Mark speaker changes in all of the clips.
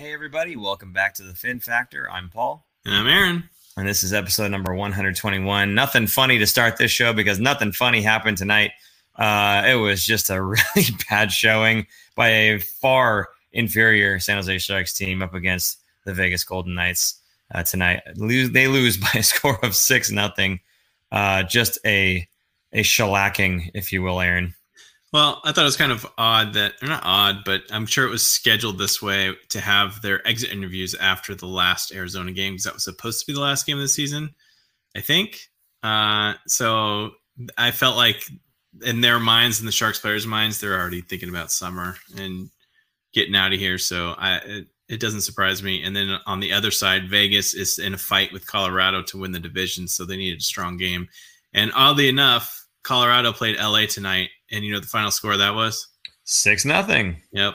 Speaker 1: Hey, everybody, welcome back to the Fin Factor. I'm Paul.
Speaker 2: And I'm Aaron.
Speaker 1: And this is episode number 121. Nothing funny to start this show because nothing funny happened tonight. Uh, it was just a really bad showing by a far inferior San Jose Sharks team up against the Vegas Golden Knights uh, tonight. Lose, they lose by a score of six nothing. Uh, just a a shellacking, if you will, Aaron.
Speaker 2: Well, I thought it was kind of odd that, not odd, but I'm sure it was scheduled this way to have their exit interviews after the last Arizona game because that was supposed to be the last game of the season, I think. Uh, so I felt like in their minds, in the Sharks players' minds, they're already thinking about summer and getting out of here. So I, it, it doesn't surprise me. And then on the other side, Vegas is in a fight with Colorado to win the division, so they needed a strong game. And oddly enough, Colorado played LA tonight and you know the final score that was?
Speaker 1: Six nothing.
Speaker 2: Yep.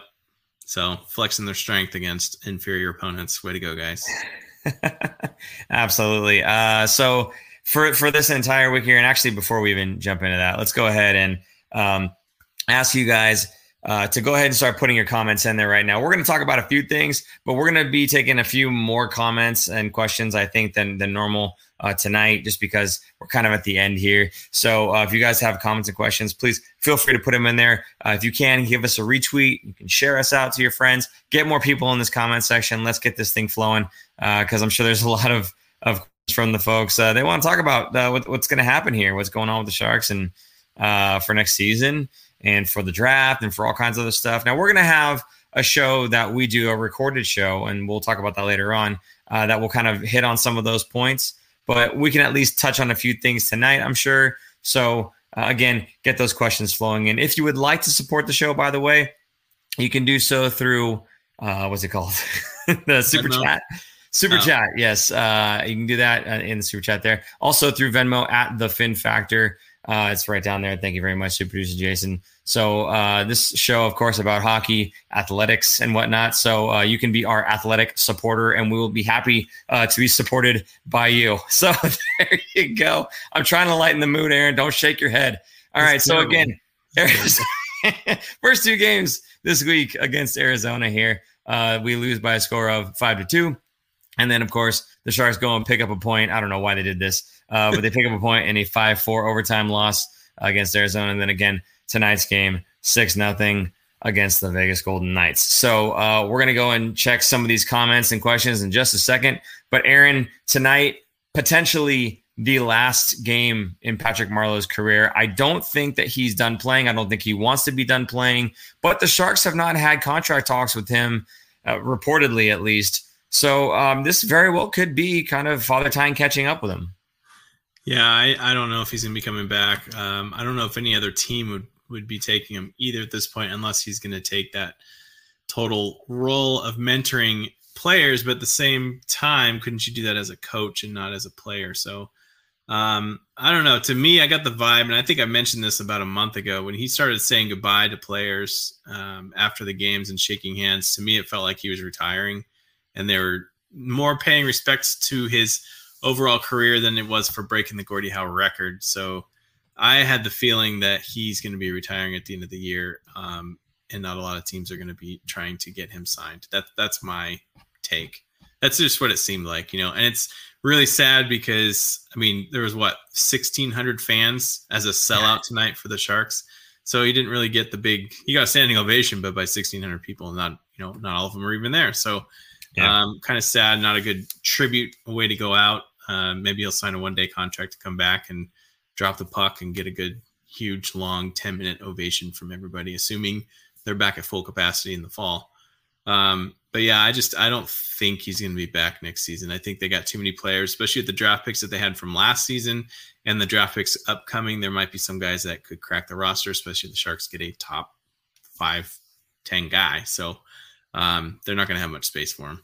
Speaker 2: So flexing their strength against inferior opponents. Way to go, guys.
Speaker 1: Absolutely. Uh, so for for this entire week here, and actually before we even jump into that, let's go ahead and um, ask you guys uh, to go ahead and start putting your comments in there right now. We're going to talk about a few things, but we're going to be taking a few more comments and questions, I think, than than normal uh, tonight, just because we're kind of at the end here. So uh, if you guys have comments and questions, please feel free to put them in there. Uh, if you can, give us a retweet. You can share us out to your friends. Get more people in this comment section. Let's get this thing flowing because uh, I'm sure there's a lot of of from the folks. Uh, they want to talk about what, what's going to happen here, what's going on with the Sharks, and for next season and for the draft and for all kinds of other stuff. Now, we're going to have a show that we do, a recorded show, and we'll talk about that later on, uh, that will kind of hit on some of those points. But we can at least touch on a few things tonight, I'm sure. So, uh, again, get those questions flowing in. If you would like to support the show, by the way, you can do so through, uh, what's it called? the super chat. Super oh. chat, yes. Uh, you can do that uh, in the super chat there. Also through Venmo at the Fin Factor. Uh, it's right down there. Thank you very much, super producer Jason. So uh, this show, of course, about hockey, athletics, and whatnot. So uh, you can be our athletic supporter, and we will be happy uh, to be supported by you. So there you go. I'm trying to lighten the mood, Aaron. Don't shake your head. All right. So again, first two games this week against Arizona. Here, uh, we lose by a score of five to two, and then of course the Sharks go and pick up a point. I don't know why they did this, uh, but they pick up a point in a five-four overtime loss against Arizona, and then again tonight's game, six nothing against the Vegas Golden Knights. So uh, we're gonna go and check some of these comments and questions in just a second. But Aaron, tonight potentially the last game in Patrick Marleau's career. I don't think that he's done playing. I don't think he wants to be done playing. But the Sharks have not had contract talks with him, uh, reportedly at least. So um, this very well could be kind of Father Time catching up with him.
Speaker 2: Yeah, I, I don't know if he's going to be coming back. Um, I don't know if any other team would would be taking him either at this point, unless he's going to take that total role of mentoring players. But at the same time, couldn't you do that as a coach and not as a player? So um, I don't know. To me, I got the vibe, and I think I mentioned this about a month ago when he started saying goodbye to players um, after the games and shaking hands. To me, it felt like he was retiring, and they were more paying respects to his overall career than it was for breaking the Gordie Howe record. So I had the feeling that he's going to be retiring at the end of the year, um, and not a lot of teams are going to be trying to get him signed. That that's my take. That's just what it seemed like, you know. And it's really sad because I mean there was what 1,600 fans as a sellout tonight for the Sharks. So he didn't really get the big. He got a standing ovation, but by 1,600 people, and not you know not all of them are even there. So yeah. um, kind of sad. Not a good tribute, a way to go out. Uh, maybe he'll sign a one day contract to come back and drop the puck and get a good, huge, long 10 minute ovation from everybody, assuming they're back at full capacity in the fall. Um, but yeah, I just I don't think he's going to be back next season. I think they got too many players, especially with the draft picks that they had from last season and the draft picks upcoming. There might be some guys that could crack the roster, especially if the Sharks get a top five, ten guy. So um, they're not going to have much space for him.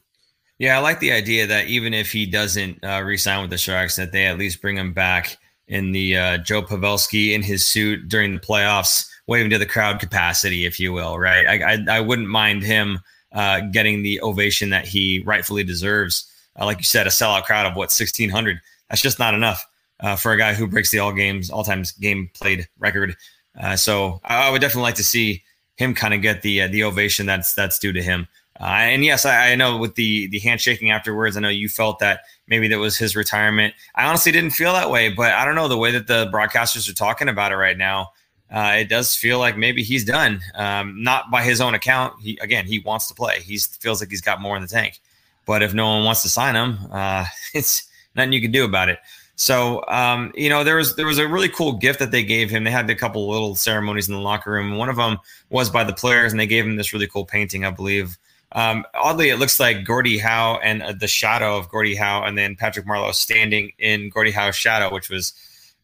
Speaker 1: Yeah, I like the idea that even if he doesn't uh, resign with the Sharks, that they at least bring him back in the uh, Joe Pavelski in his suit during the playoffs, waving to the crowd capacity, if you will. Right? I I, I wouldn't mind him uh, getting the ovation that he rightfully deserves. Uh, like you said, a sellout crowd of what sixteen hundred. That's just not enough uh, for a guy who breaks the all games, all times game played record. Uh, so I, I, would definitely like to see him kind of get the the ovation that's that's due to him. Uh, and yes, I, I, know with the the handshaking afterwards, I know you felt that maybe that was his retirement. I honestly didn't feel that way, but I don't know the way that the broadcasters are talking about it right now. Uh, it does feel like maybe he's done. Um, not by his own account. He again, he wants to play. He feels like he's got more in the tank. But if no one wants to sign him, uh, it's nothing you can do about it. So um, you know, there was there was a really cool gift that they gave him. They had a couple little ceremonies in the locker room. One of them was by the players, and they gave him this really cool painting, I believe. Um, oddly, it looks like Gordie Howe and uh, the shadow of Gordie Howe, and then Patrick Marleau standing in Gordie Howe's shadow, which was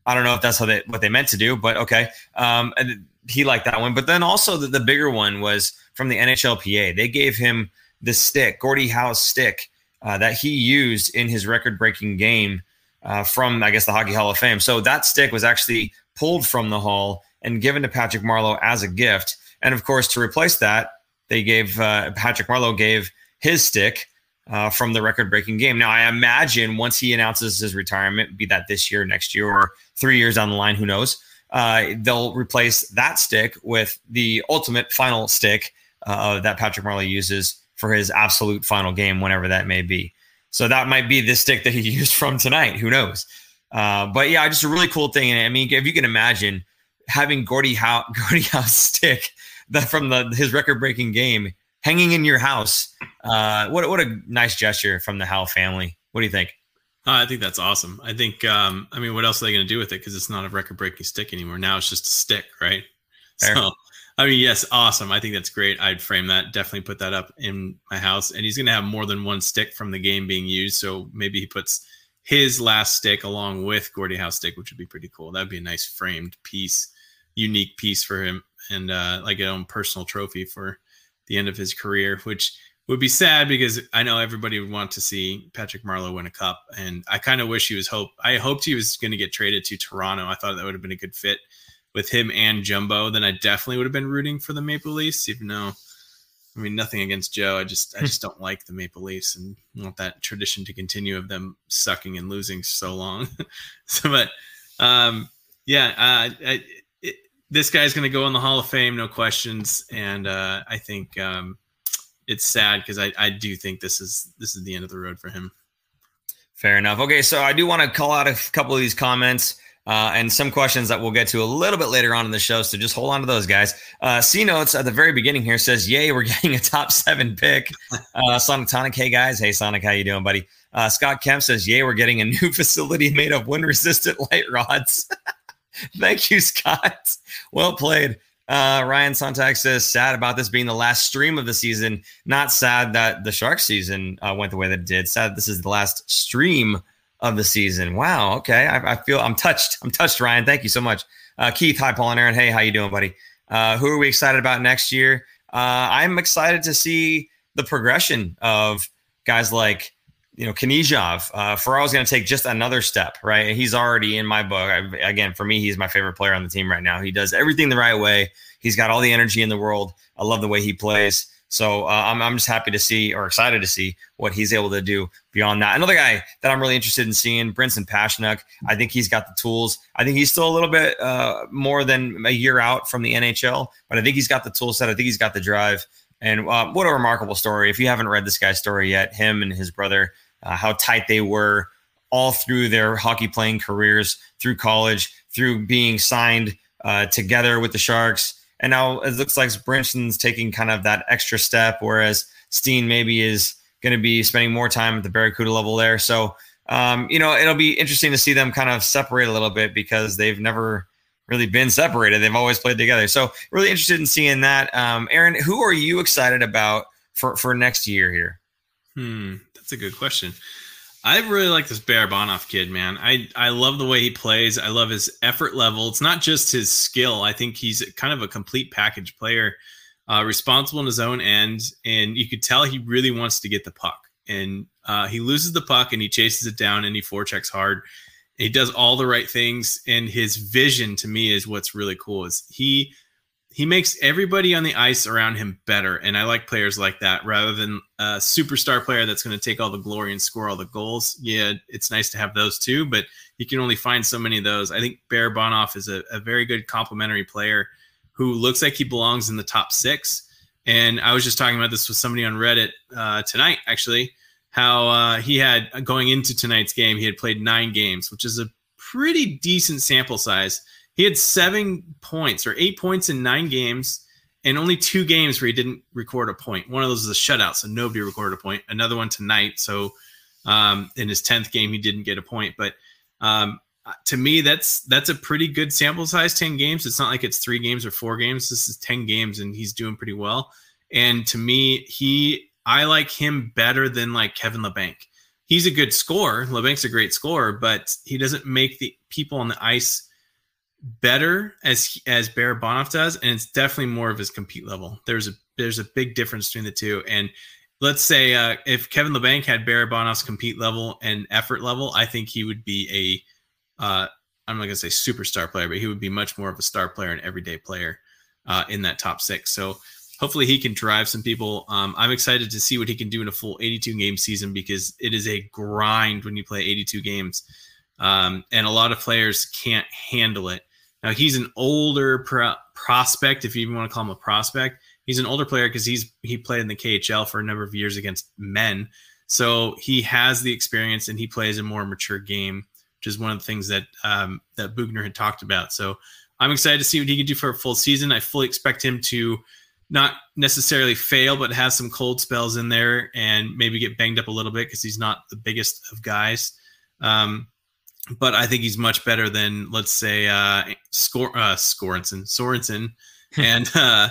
Speaker 1: I don't know if that's how they what they meant to do, but okay. Um, he liked that one, but then also the, the bigger one was from the NHLPA. They gave him the stick, Gordie Howe's stick, uh, that he used in his record-breaking game uh, from I guess the Hockey Hall of Fame. So that stick was actually pulled from the hall and given to Patrick Marleau as a gift. And of course, to replace that, they gave uh, Patrick Marleau gave his stick uh, from the record-breaking game. Now, I imagine once he announces his retirement, be that this year, next year, or three years down the line, who knows? Uh, they'll replace that stick with the ultimate final stick uh, that Patrick Marleau uses for his absolute final game, whenever that may be. So that might be the stick that he used from tonight. Who knows? Uh, but yeah, just a really cool thing. I mean, if you can imagine having Gordie Howe, Gordie Howe's stick that from the his record breaking game hanging in your house. Uh, what what a nice gesture from the Howe family. What do you think?
Speaker 2: Uh, I think that's awesome. I think, um, I mean, what else are they going to do with it? Because it's not a record breaking stick anymore. Now it's just a stick, right? Fair. So I mean, yes, awesome. I think that's great. I'd frame that. Definitely put that up in my house. And he's going to have more than one stick from the game being used. So maybe he puts his last stick along with Gordie Howe stick, which would be pretty cool. That'd be a nice framed piece, unique piece for him, and uh, like a own personal trophy for the end of his career, which would be sad because I know everybody would want to see Patrick Marleau win a cup, and I kind of wish he was hope. I hoped he was going to get traded to Toronto. I thought that would have been a good fit with him and Jumbo, then I definitely would have been rooting for the Maple Leafs, even though I mean nothing against Joe. I just I just don't like the Maple Leafs and want that tradition to continue of them sucking and losing so long. so but um yeah, uh I, this guy's going to go in the Hall of Fame, no questions, and uh I think um it's sad because I, I do think this is this is the end of the road for him.
Speaker 1: Fair enough. Okay, so I do want to call out a couple of these comments uh, and some questions that we'll get to a little bit later on in the show. So just hold on to those guys. Uh, C notes at the very beginning here says, "Yay, we're getting a top seven pick." Uh, Sonic Tonic, hey guys, hey Sonic, how you doing, buddy? Uh, Scott Kemp says, "Yay, we're getting a new facility made of wind-resistant light rods." Thank you, Scott. Well played. Uh, Ryan Sontag says, sad about this being the last stream of the season. Not sad that the Shark season uh, went the way that it did. Sad this is the last stream of the season. Wow. Okay. I, I, feel I'm touched. I'm touched, Ryan. Thank you so much. Uh, Keith, hi, Paul and Aaron. Hey, how you doing, buddy? Uh, who are we excited about next year? Uh, I'm excited to see the progression of guys like, you know, Knyzhov. Uh, Ferraro's going to take just another step, right? He's already in my book. I, again, for me, he's my favorite player on the team right now. He does everything the right way. He's got all the energy in the world. I love the way he plays. So uh, I'm, I'm just happy to see or excited to see what he's able to do beyond that. Another guy that I'm really interested in seeing, Brinson Pasichnuk. I think he's got the tools. I think he's still a little bit uh, more than a year out from the NHL, but I think he's got the tool set. I think he's got the drive. And uh, what a remarkable story. If you haven't read this guy's story yet, him and his brother, uh, how tight they were all through their hockey playing careers, through college, through being signed uh, together with the Sharks and now it looks like Brinson's taking kind of that extra step, whereas Steenn maybe is going to be spending more time at the Barracuda level there. So, um, you know, it'll be interesting to see them kind of separate a little bit because they've never really been separated. They've always played together. So, really interested in seeing that. Um, Aaron, who are you excited about for for next year here?
Speaker 2: Hmm, that's a good question. I really like this Barabanov kid, man. I I love the way he plays. I love his effort level. It's not just his skill. I think he's kind of a complete package player, uh, responsible in his own end, and you could tell he really wants to get the puck. And uh, he loses the puck and he chases it down and he forechecks hard. He does all the right things, and his vision to me is what's really cool. Is he he makes everybody on the ice around him better. And I like players like that rather than a superstar player that's going to take all the glory and score all the goals. Yeah, it's nice to have those too, but you can only find so many of those. I think Barabanov is a, a very good complementary player who looks like he belongs in the top six. And I was just talking about this with somebody on Reddit uh, tonight, actually, how uh, he had going into tonight's game, he had played nine games, which is a pretty decent sample size. He had seven points or eight points in nine games, and only two games where he didn't record a point. One of those is a shutout, so nobody recorded a point. Another one tonight, so um, in his tenth game he didn't get a point. But um, to me, that's that's a pretty good sample size. Ten games. It's not like it's three games or four games. This is ten games, and he's doing pretty well. And to me, he I like him better than like Kevin Labanc. He's a good scorer. Labanc's a great scorer, but he doesn't make the people on the ice better as as Barabanov does, and it's definitely more of his compete level. There's a there's a big difference between the two. And let's say uh, if Kevin Labanc had Barabanov's compete level and effort level, I think he would be a uh, I'm not gonna say superstar player, but he would be much more of a star player and everyday player uh, in that top six. So hopefully he can drive some people. Um, I'm excited to see what he can do in a full 82 game season because it is a grind when you play 82 games. Um, and a lot of players can't handle it. Now he's an older pro- prospect, if you even want to call him a prospect. He's an older player because he's he played in the KHL for a number of years against men, so he has the experience and he plays a more mature game, which is one of the things that um, that Boughner had talked about. So I'm excited to see what he can do for a full season. I fully expect him to not necessarily fail, but have some cold spells in there and maybe get banged up a little bit because he's not the biggest of guys. Um, but I think he's much better than, let's say, uh, Scor- uh, Scorenson, Sorensen, and uh,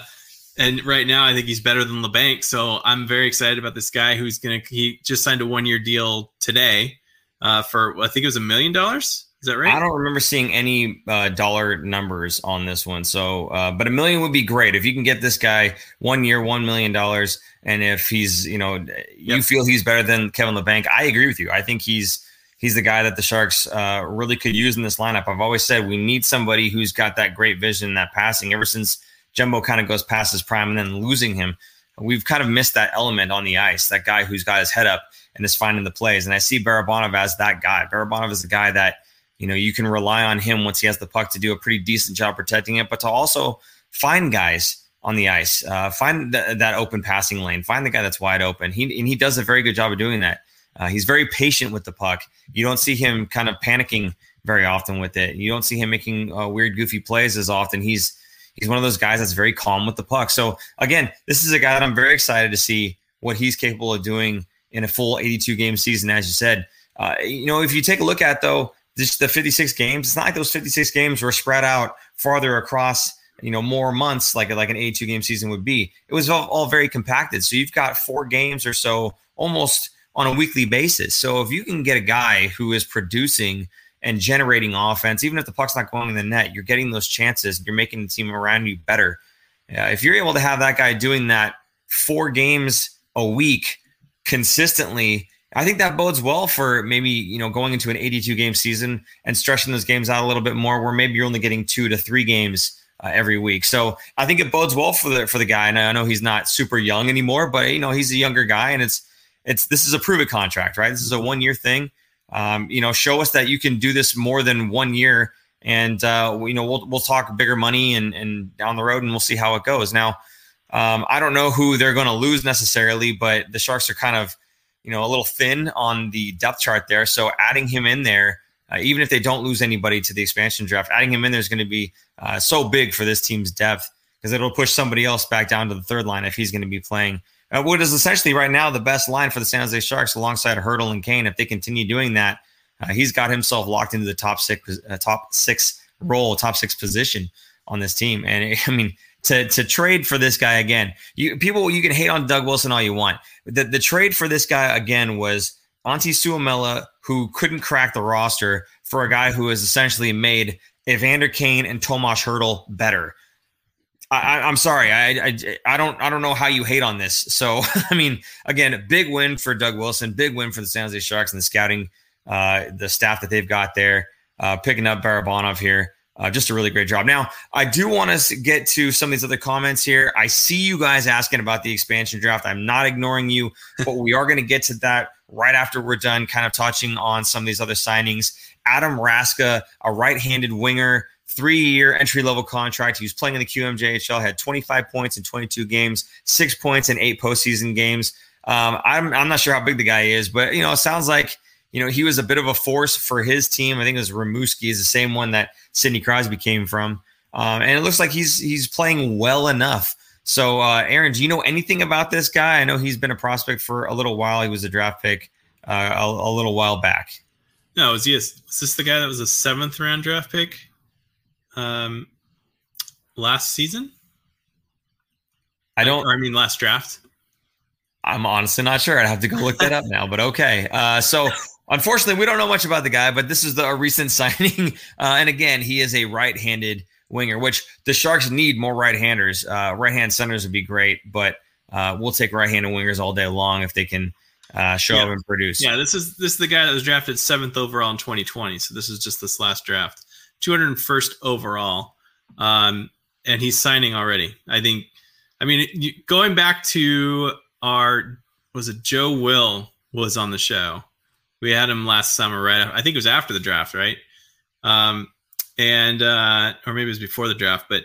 Speaker 2: and right now I think he's better than Labanc. So I'm very excited about this guy who's gonna. He just signed a one year deal today uh, for I think it was a million dollars. Is that right?
Speaker 1: I don't remember seeing any uh, dollar numbers on this one. So, uh, but a million would be great if you can get this guy one year, one million dollars, and if he's, you know, you feel he's better than Kevin Labanc. I agree with you. I think he's he's the guy that the Sharks uh, really could use in this lineup. I've always said we need somebody who's got that great vision, that passing. Ever since Jumbo kind of goes past his prime and then losing him, we've kind of missed that element on the ice. That guy who's got his head up and is finding the plays. And I see Barabanov as that guy. Barabanov is the guy that you know, you can rely on him once he has the puck to do a pretty decent job protecting it, but to also find guys on the ice, uh, find th- that open passing lane, find the guy that's wide open. He and he does a very good job of doing that. Uh, he's very patient with the puck. You don't see him kind of panicking very often with it. You don't see him making uh, weird, goofy plays as often. He's he's one of those guys that's very calm with the puck. So again, this is a guy that I'm very excited to see what he's capable of doing in a full 82 game season. As you said, uh, you know, if you take a look at though just the 56 games. It's not like those 56 games were spread out farther across, you know, more months like like an 82 game season would be. It was all, all very compacted. So you've got four games or so almost on a weekly basis. So if you can get a guy who is producing and generating offense, even if the puck's not going in the net, you're getting those chances. You're making the team around you better. Yeah, if you're able to have that guy doing that four games a week consistently, I think that bodes well for maybe you know going into an 82 game season and stretching those games out a little bit more, where maybe you're only getting two to three games uh, every week. So I think it bodes well for the for the guy. And I know he's not super young anymore, but you know he's a younger guy, and it's it's this is a prove it contract, right? This is a one year thing. Um, you know, show us that you can do this more than one year, and uh, you know we'll we'll talk bigger money and and down the road, and we'll see how it goes. Now, um, I don't know who they're going to lose necessarily, but the Sharks are kind of you know, a little thin on the depth chart there. So adding him in there, uh, even if they don't lose anybody to the expansion draft, adding him in there is going to be uh, so big for this team's depth because it'll push somebody else back down to the third line if he's going to be playing. Uh, what is essentially right now the best line for the San Jose Sharks alongside Hertl and Kane. If they continue doing that, uh, he's got himself locked into the top six, uh, top six role, top six position on this team. And I mean, to to trade for this guy again. You people you can hate on Doug Wilson all you want. The the trade for this guy again was Antti Suomela, who couldn't crack the roster for a guy who has essentially made Evander Kane and Tomas Hertl better. I, am sorry, I, I I don't I don't know how you hate on this. So I mean, again, big win for Doug Wilson, big win for the San Jose Sharks and the scouting, uh, the staff that they've got there, uh, picking up Barabanov here. Uh, just a really great job. Now, I do want to get to some of these other comments here. I see you guys asking about the expansion draft. I'm not ignoring you, but we are going to get to that right after we're done, kind of touching on some of these other signings. Adam Raska, a right handed winger three year entry level contract. He was playing in the QMJHL, had 25 points in 22 games, six points in eight postseason games. Um, I'm, I'm not sure how big the guy is, but, you know, it sounds like, you know, he was a bit of a force for his team. I think it was Rimouski is the same one that Sidney Crosby came from. Um, and it looks like he's he's playing well enough. So, uh, Aaron, do you know anything about this guy? I know he's been a prospect for a little while. He was a draft pick uh, a, a, little while back.
Speaker 2: No, was he? A, was this the guy that was a seventh round draft pick? Um, last season.
Speaker 1: I don't.
Speaker 2: Or, I mean, last draft.
Speaker 1: I'm honestly not sure. I'd have to go look that up now. But okay. Uh, so unfortunately, we don't know much about the guy. But this is the, a recent signing, uh, and again, he is a right-handed winger, which the Sharks need more right-handers. Uh, right-hand centers would be great, but uh, we'll take right-handed wingers all day long if they can uh, show yeah. up and produce.
Speaker 2: Yeah, this is this is the guy that was drafted seventh overall in 2020. So this is just this last draft, 201st overall, um, and he's signing already. I think. I mean, going back to our was it Joe Will was on the show. We had him last summer, right? I think it was after the draft, right? Um, and uh, or maybe it was before the draft. But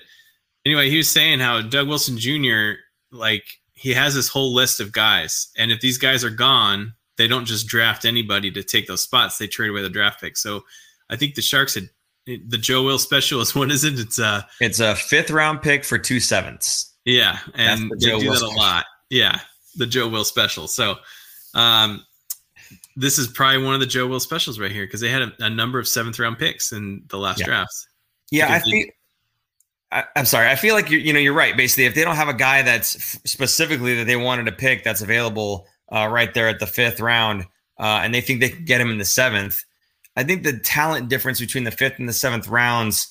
Speaker 2: anyway, he was saying how Doug Wilson Jr. like he has this whole list of guys, and if these guys are gone, they don't just draft anybody to take those spots. They trade away the draft pick. So I think the Sharks had the Joe Will special is what is it? It's a
Speaker 1: it's a fifth round pick for two sevenths.
Speaker 2: Yeah, and they do Will that special. a lot. Yeah, the Joe Will special. So um, this is probably one of the Joe Will specials right here because they had a, a, number of seventh round picks in the last
Speaker 1: yeah.
Speaker 2: drafts.
Speaker 1: Yeah, I think. I, am sorry. I feel like you're, you know, you're right. Basically, if they don't have a guy that's specifically that they wanted to pick that's available uh, right there at the fifth round, uh, and they think they can get him in the seventh, I think the talent difference between the fifth and the seventh rounds,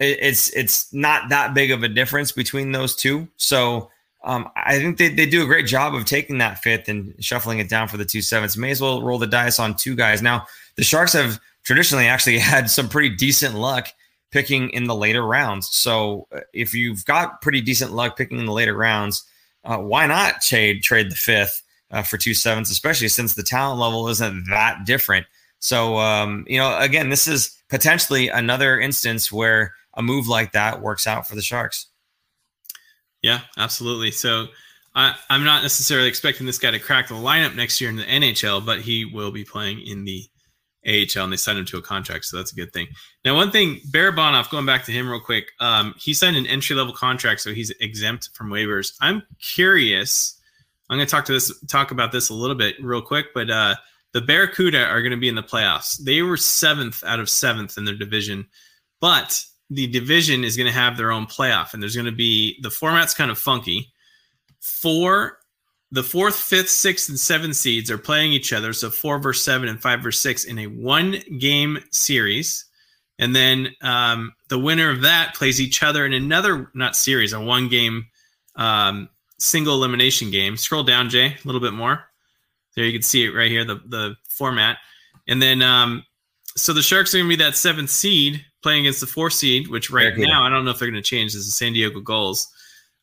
Speaker 1: it, it's it's not that big of a difference between those two. So um, I think they, they do a great job of taking that fifth and shuffling it down for the two sevens. May as well roll the dice on two guys. Now, the Sharks have traditionally actually had some pretty decent luck picking in the later rounds. So uh, if you've got pretty decent luck picking in the later rounds, uh, why not trade trade the fifth uh, for two sevens, especially since the talent level isn't that different. So um, you know, again, this is potentially another instance where a move like that works out for the Sharks.
Speaker 2: Yeah, absolutely. So I, am not necessarily expecting this guy to crack the lineup next year in the NHL, but he will be playing in the AHL, and they signed him to a contract, so that's a good thing. Now, one thing, Barabanov, going back to him real quick, um, he signed an entry level contract, so he's exempt from waivers. I'm curious. I'm going to talk to this, talk about this a little bit real quick, but uh, the Barracuda are going to be in the playoffs. They were seventh out of seventh in their division, but the division is going to have their own playoff, and there's going to be the format's kind of funky. Four, the fourth, fifth, sixth, and seventh seeds are playing each other. So four versus seven and five versus six in a one game series. And then um, the winner of that plays each other in another, not series, a one game um, single elimination game. Scroll down, Jay, a little bit more. There you can see it right here, the, the format. And then, um, so the Sharks are going to be that seventh seed playing against the four seed, which right now I don't know if they're going to change. This is San Diego Gulls.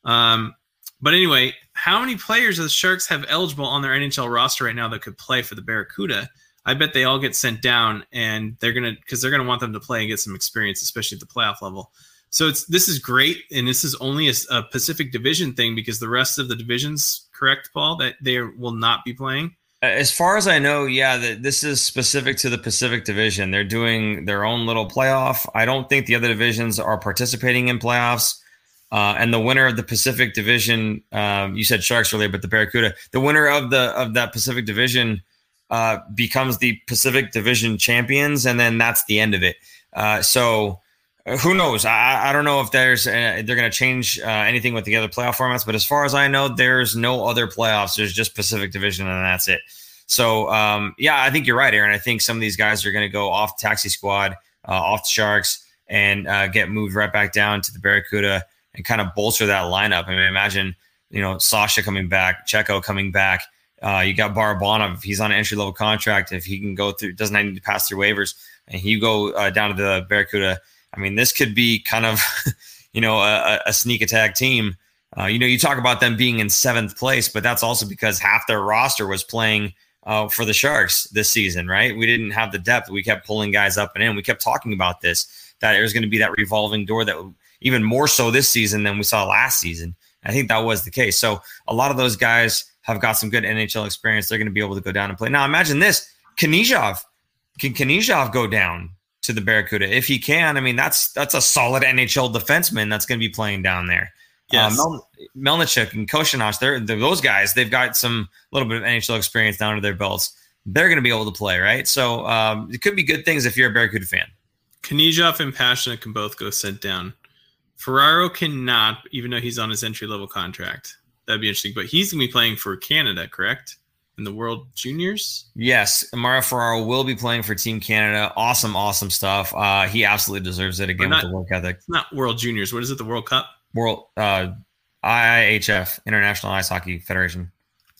Speaker 2: Um, but anyway, how many players do the Sharks have eligible on their NHL roster right now that could play for the Barracuda? I bet they all get sent down, and they're gonna because they're gonna want them to play and get some experience, especially at the playoff level. So it's this is great, and this is only a, a Pacific Division thing because the rest of the divisions, correct, Paul, that they will not be playing.
Speaker 1: As far as I know, yeah, that this is specific to the Pacific Division. They're doing their own little playoff. I don't think the other divisions are participating in playoffs. Uh, and the winner of the Pacific Division, um, you said Sharks earlier, but the Barracuda, the winner of the of that Pacific Division uh, becomes the Pacific Division champions, and then that's the end of it. Uh, so who knows? I, I don't know if there's uh, they're going to change uh, anything with the other playoff formats, but as far as I know, there's no other playoffs. There's just Pacific Division, and that's it. So um, yeah, I think you're right, Aaron. I think some of these guys are going to go off taxi squad, uh, off the Sharks, and uh, get moved right back down to the Barracuda and kind of bolster that lineup. I mean, imagine you know Sasha coming back, Checo coming back. Uh, you got Barabanov. He's on an entry level contract, if he can go through, doesn't need to pass through waivers, and he go down to the Barracuda I mean, this could be kind of, you know, a, a sneak attack team. Uh, you know, you talk about them being in seventh place, but that's also because half their roster was playing uh, for the Sharks this season, right? We didn't have the depth. We kept pulling guys up and in. We kept talking about this that it was going to be that revolving door that even more so this season than we saw last season. I think that was the case. So a lot of those guys have got some good NHL experience. They're going to be able to go down and play. Now imagine this: Knyzhov can Knyzhov go down to the Barracuda if he can? I mean, that's that's a solid NHL defenseman that's going to be playing down there. Yes. Um, Mel- Melnichuk and Koshinash, they're, they're, those guys. They've got some little bit of NHL experience down to their belts. They're going to be able to play, right? So um, it could be good things if you're a Barracuda fan.
Speaker 2: Knyzhov and Pasichnuk can both go sent down. Ferraro cannot, even though he's on his entry level contract. That'd be interesting. But he's going to be playing for Canada, correct? In the World Juniors?
Speaker 1: Yes. Mario Ferraro will be playing for Team Canada. Awesome, awesome stuff. Uh, he absolutely deserves it again not, with the work ethic.
Speaker 2: not World Juniors. What is it? The World Cup?
Speaker 1: World uh, IIHF, International Ice Hockey Federation.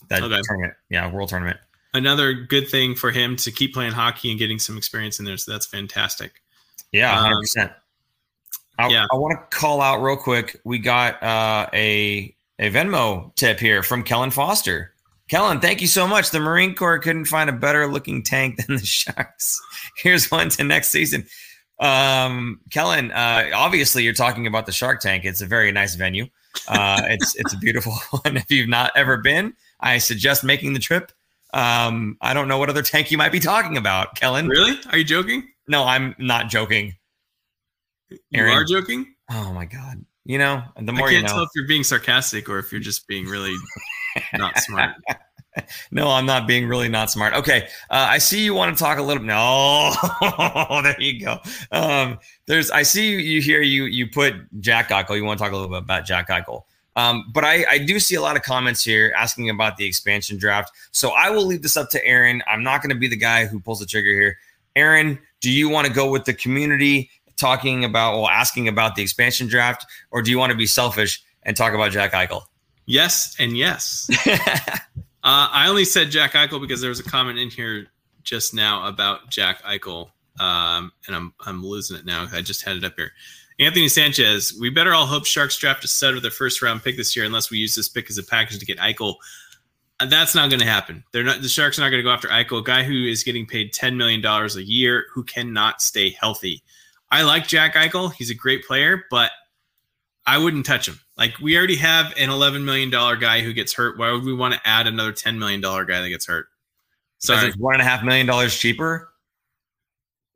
Speaker 1: That okay. tournament. Yeah, World Tournament.
Speaker 2: Another good thing for him to keep playing hockey and getting some experience in there. So that's fantastic.
Speaker 1: Yeah, 100%. Um, I, yeah. I want to call out real quick. We got uh, a a Venmo tip here from Kellen Foster. Kellen, thank you so much. The Marine Corps couldn't find a better looking tank than the Sharks. Here's one to next season. Um, Kellen, uh, obviously you're talking about the Shark Tank. It's a very nice venue. Uh, it's it's a beautiful one. If you've not ever been, I suggest making the trip. Um, I don't know what other tank you might be talking about, Kellen.
Speaker 2: Really? Are you joking?
Speaker 1: No, I'm not joking.
Speaker 2: Aaron, you are joking.
Speaker 1: Oh my god! You know, the more
Speaker 2: I can't
Speaker 1: you know.
Speaker 2: tell if you're being sarcastic or if you're just being really not smart.
Speaker 1: no, I'm not being really not smart. Okay, uh, I see you want to talk a little. No, there you go. Um, there's. I see you, you here. You you put Jack Eichel. You want to talk a little bit about Jack Eichel. Um, but I, I do see a lot of comments here asking about the expansion draft. So I will leave this up to Aaron. I'm not going to be the guy who pulls the trigger here. Aaron, do you want to go with the community talking about, well, asking about the expansion draft, or do you want to be selfish and talk about Jack Eichel?
Speaker 2: Yes, and yes. uh, I only said Jack Eichel because there was a comment in here just now about Jack Eichel, um, and I'm I'm losing it now. I just had it up here. Anthony Sanchez, we better all hope Sharks draft a stud with their first round pick this year, unless we use this pick as a package to get Eichel. Uh, that's not going to happen. They're not. The Sharks are not going to go after Eichel, a guy who is getting paid ten million dollars a year, who cannot stay healthy. I like Jack Eichel. He's a great player, but I wouldn't touch him. Like we already have an eleven million dollar guy who gets hurt. Why would we want to add another ten million dollar guy that gets hurt?
Speaker 1: So it's one and a half million dollars cheaper.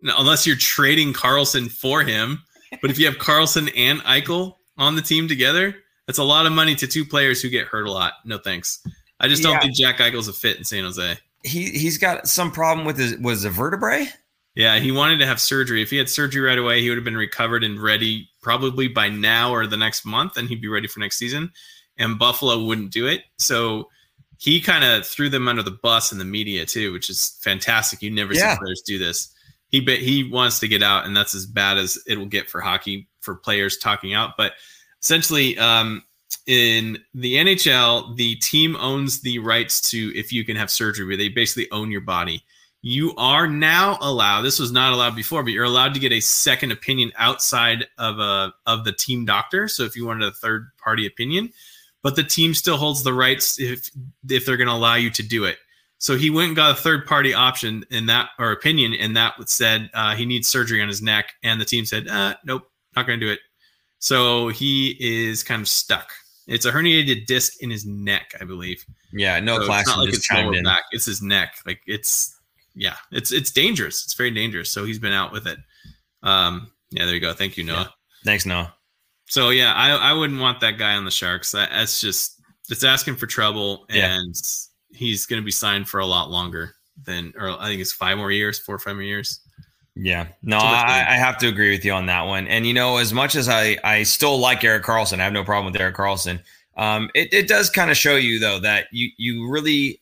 Speaker 2: No, unless you're trading Karlsson for him. But if you have Karlsson and Eichel on the team together, that's a lot of money to two players who get hurt a lot. No thanks. I just don't think Jack Eichel's a fit in San Jose.
Speaker 1: He he's got some problem with his was a vertebrae.
Speaker 2: Yeah, he wanted to have surgery. If he had surgery right away, he would have been recovered and ready probably by now or the next month, and he'd be ready for next season. And Buffalo wouldn't do it. So he kind of threw them under the bus in the media too, which is fantastic. You never yeah. see players do this. He he wants to get out, and that's as bad as it will get for hockey for players talking out. But essentially, um, in the NHL, the team owns the rights to if you can have surgery. They basically own your body you are now allowed this was not allowed before but you're allowed to get a second opinion outside of a of the team doctor. So if you wanted a third party opinion but the team still holds the rights if if they're going to allow you to do it. So he went and got a third party option in that or opinion and that said uh, he needs surgery on his neck and the team said uh, nope not going to do it. So he is kind of stuck. It's a herniated disc in his neck i believe.
Speaker 1: Yeah no so class it's not like it's lower back
Speaker 2: it's his neck. Like it's yeah, it's it's dangerous. It's very dangerous. So he's been out with it. Um, yeah, there you go. Thank you, Noah. Yeah.
Speaker 1: Thanks, Noah.
Speaker 2: So yeah, I I wouldn't want that guy on the Sharks. That, that's just it's asking for trouble, and yeah. he's going to be signed for a lot longer than, or I think it's five more years, four or five more years.
Speaker 1: Yeah, no, I, I, have to agree with you on that one. And you know, as much as I I still like Erik Karlsson, I have no problem with Erik Karlsson. Um, it, it does kind of show you though that you you really,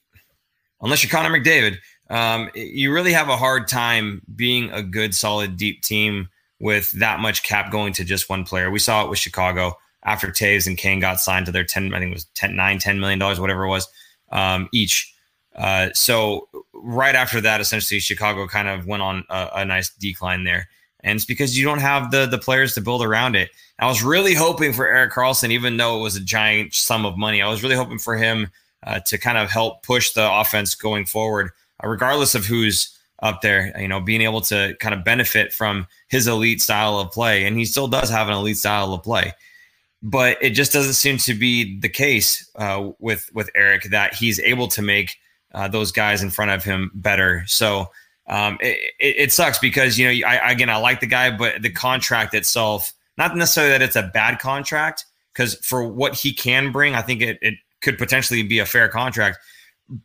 Speaker 1: unless you're Connor McDavid, um, you really have a hard time being a good, solid, deep team with that much cap going to just one player. We saw it with Chicago after Toews and Kane got signed to their 10, I think it was 10, 9, $10 million, whatever it was, um, each. Uh, so right after that, essentially, Chicago kind of went on a, a, nice decline there. And it's because you don't have the the players to build around it. I was really hoping for Erik Karlsson, even though it was a giant sum of money. I was really hoping for him uh, to kind of help push the offense going forward uh, regardless of who's up there, you know, being able to kind of benefit from his elite style of play. And he still does have an elite style of play. But it just doesn't seem to be the case uh, with with Eric that he's able to make uh, those guys in front of him better. So um, it, it, it, sucks because you know I, again I like the guy, but the contract itself, not necessarily that it's a bad contract, because for what he can bring, I think it, it could potentially be a fair contract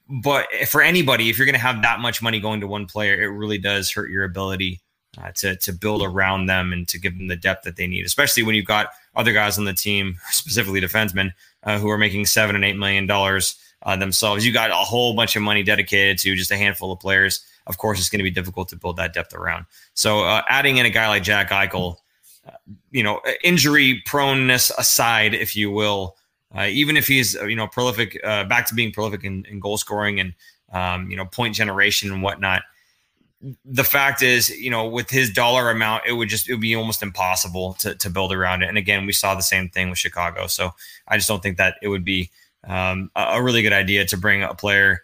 Speaker 1: but for anybody, if you're going to have that much money going to one player, it really does hurt your ability uh, to to build around them and to give them the depth that they need, especially when you've got other guys on the team, specifically defensemen, uh, who are making seven and eight million dollars uh, themselves. You got a whole bunch of money dedicated to just a handful of players. Of course, it's going to be difficult to build that depth around. So, uh, adding in a guy like Jack Eichel, uh, you know, injury proneness aside, if you will, uh, even if he's uh, you know prolific, uh, back to being prolific in, in goal scoring and um, you know point generation and whatnot. The fact is, you know, with his dollar amount, it would just it would be almost impossible to to build around it. And again, we saw the same thing with Chicago. So I just don't think that it would be um, a, a, really good idea to bring a player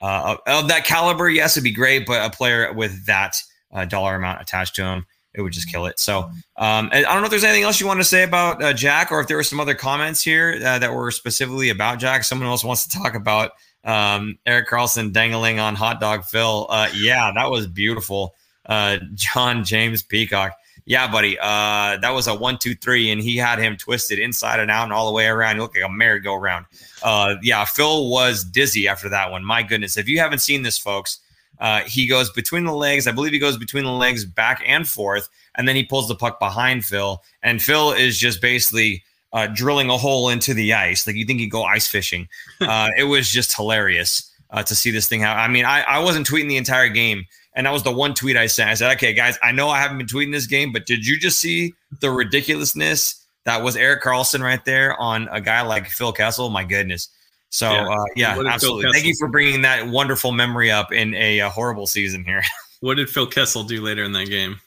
Speaker 1: uh, of that caliber. Yes, it'd be great, but a player with that uh, dollar amount attached to him it would just kill it. So um, I don't know if there's anything else you want to say about uh, Jack, or if there were some other comments here uh, that were specifically about Jack. Someone else wants to talk about um, Erik Karlsson dangling on hot dog Phil. Uh, yeah, that was beautiful. Uh, John James Peacock. Yeah, buddy. Uh, that was a one, two, three, and he had him twisted inside and out and all the way around. He looked like a merry-go-round. Uh, yeah, Phil was dizzy after that one. My goodness. If you haven't seen this, folks, uh, he goes between the legs. I believe he goes between the legs back and forth, and then he pulls the puck behind Phil. And Phil is just basically uh, drilling a hole into the ice. Like you think he'd go ice fishing. Uh, it was just hilarious uh, to see this thing happen. I mean, I, I wasn't tweeting the entire game. And that was the one tweet I sent. I said, okay, guys, I know I haven't been tweeting this game, but did you just see the ridiculousness that was Erik Karlsson right there on a guy like Phil Kessel? My goodness. So yeah, uh, yeah absolutely. Thank you for bringing that wonderful memory up in a, a horrible season here.
Speaker 2: what did Phil Kessel do later in that game?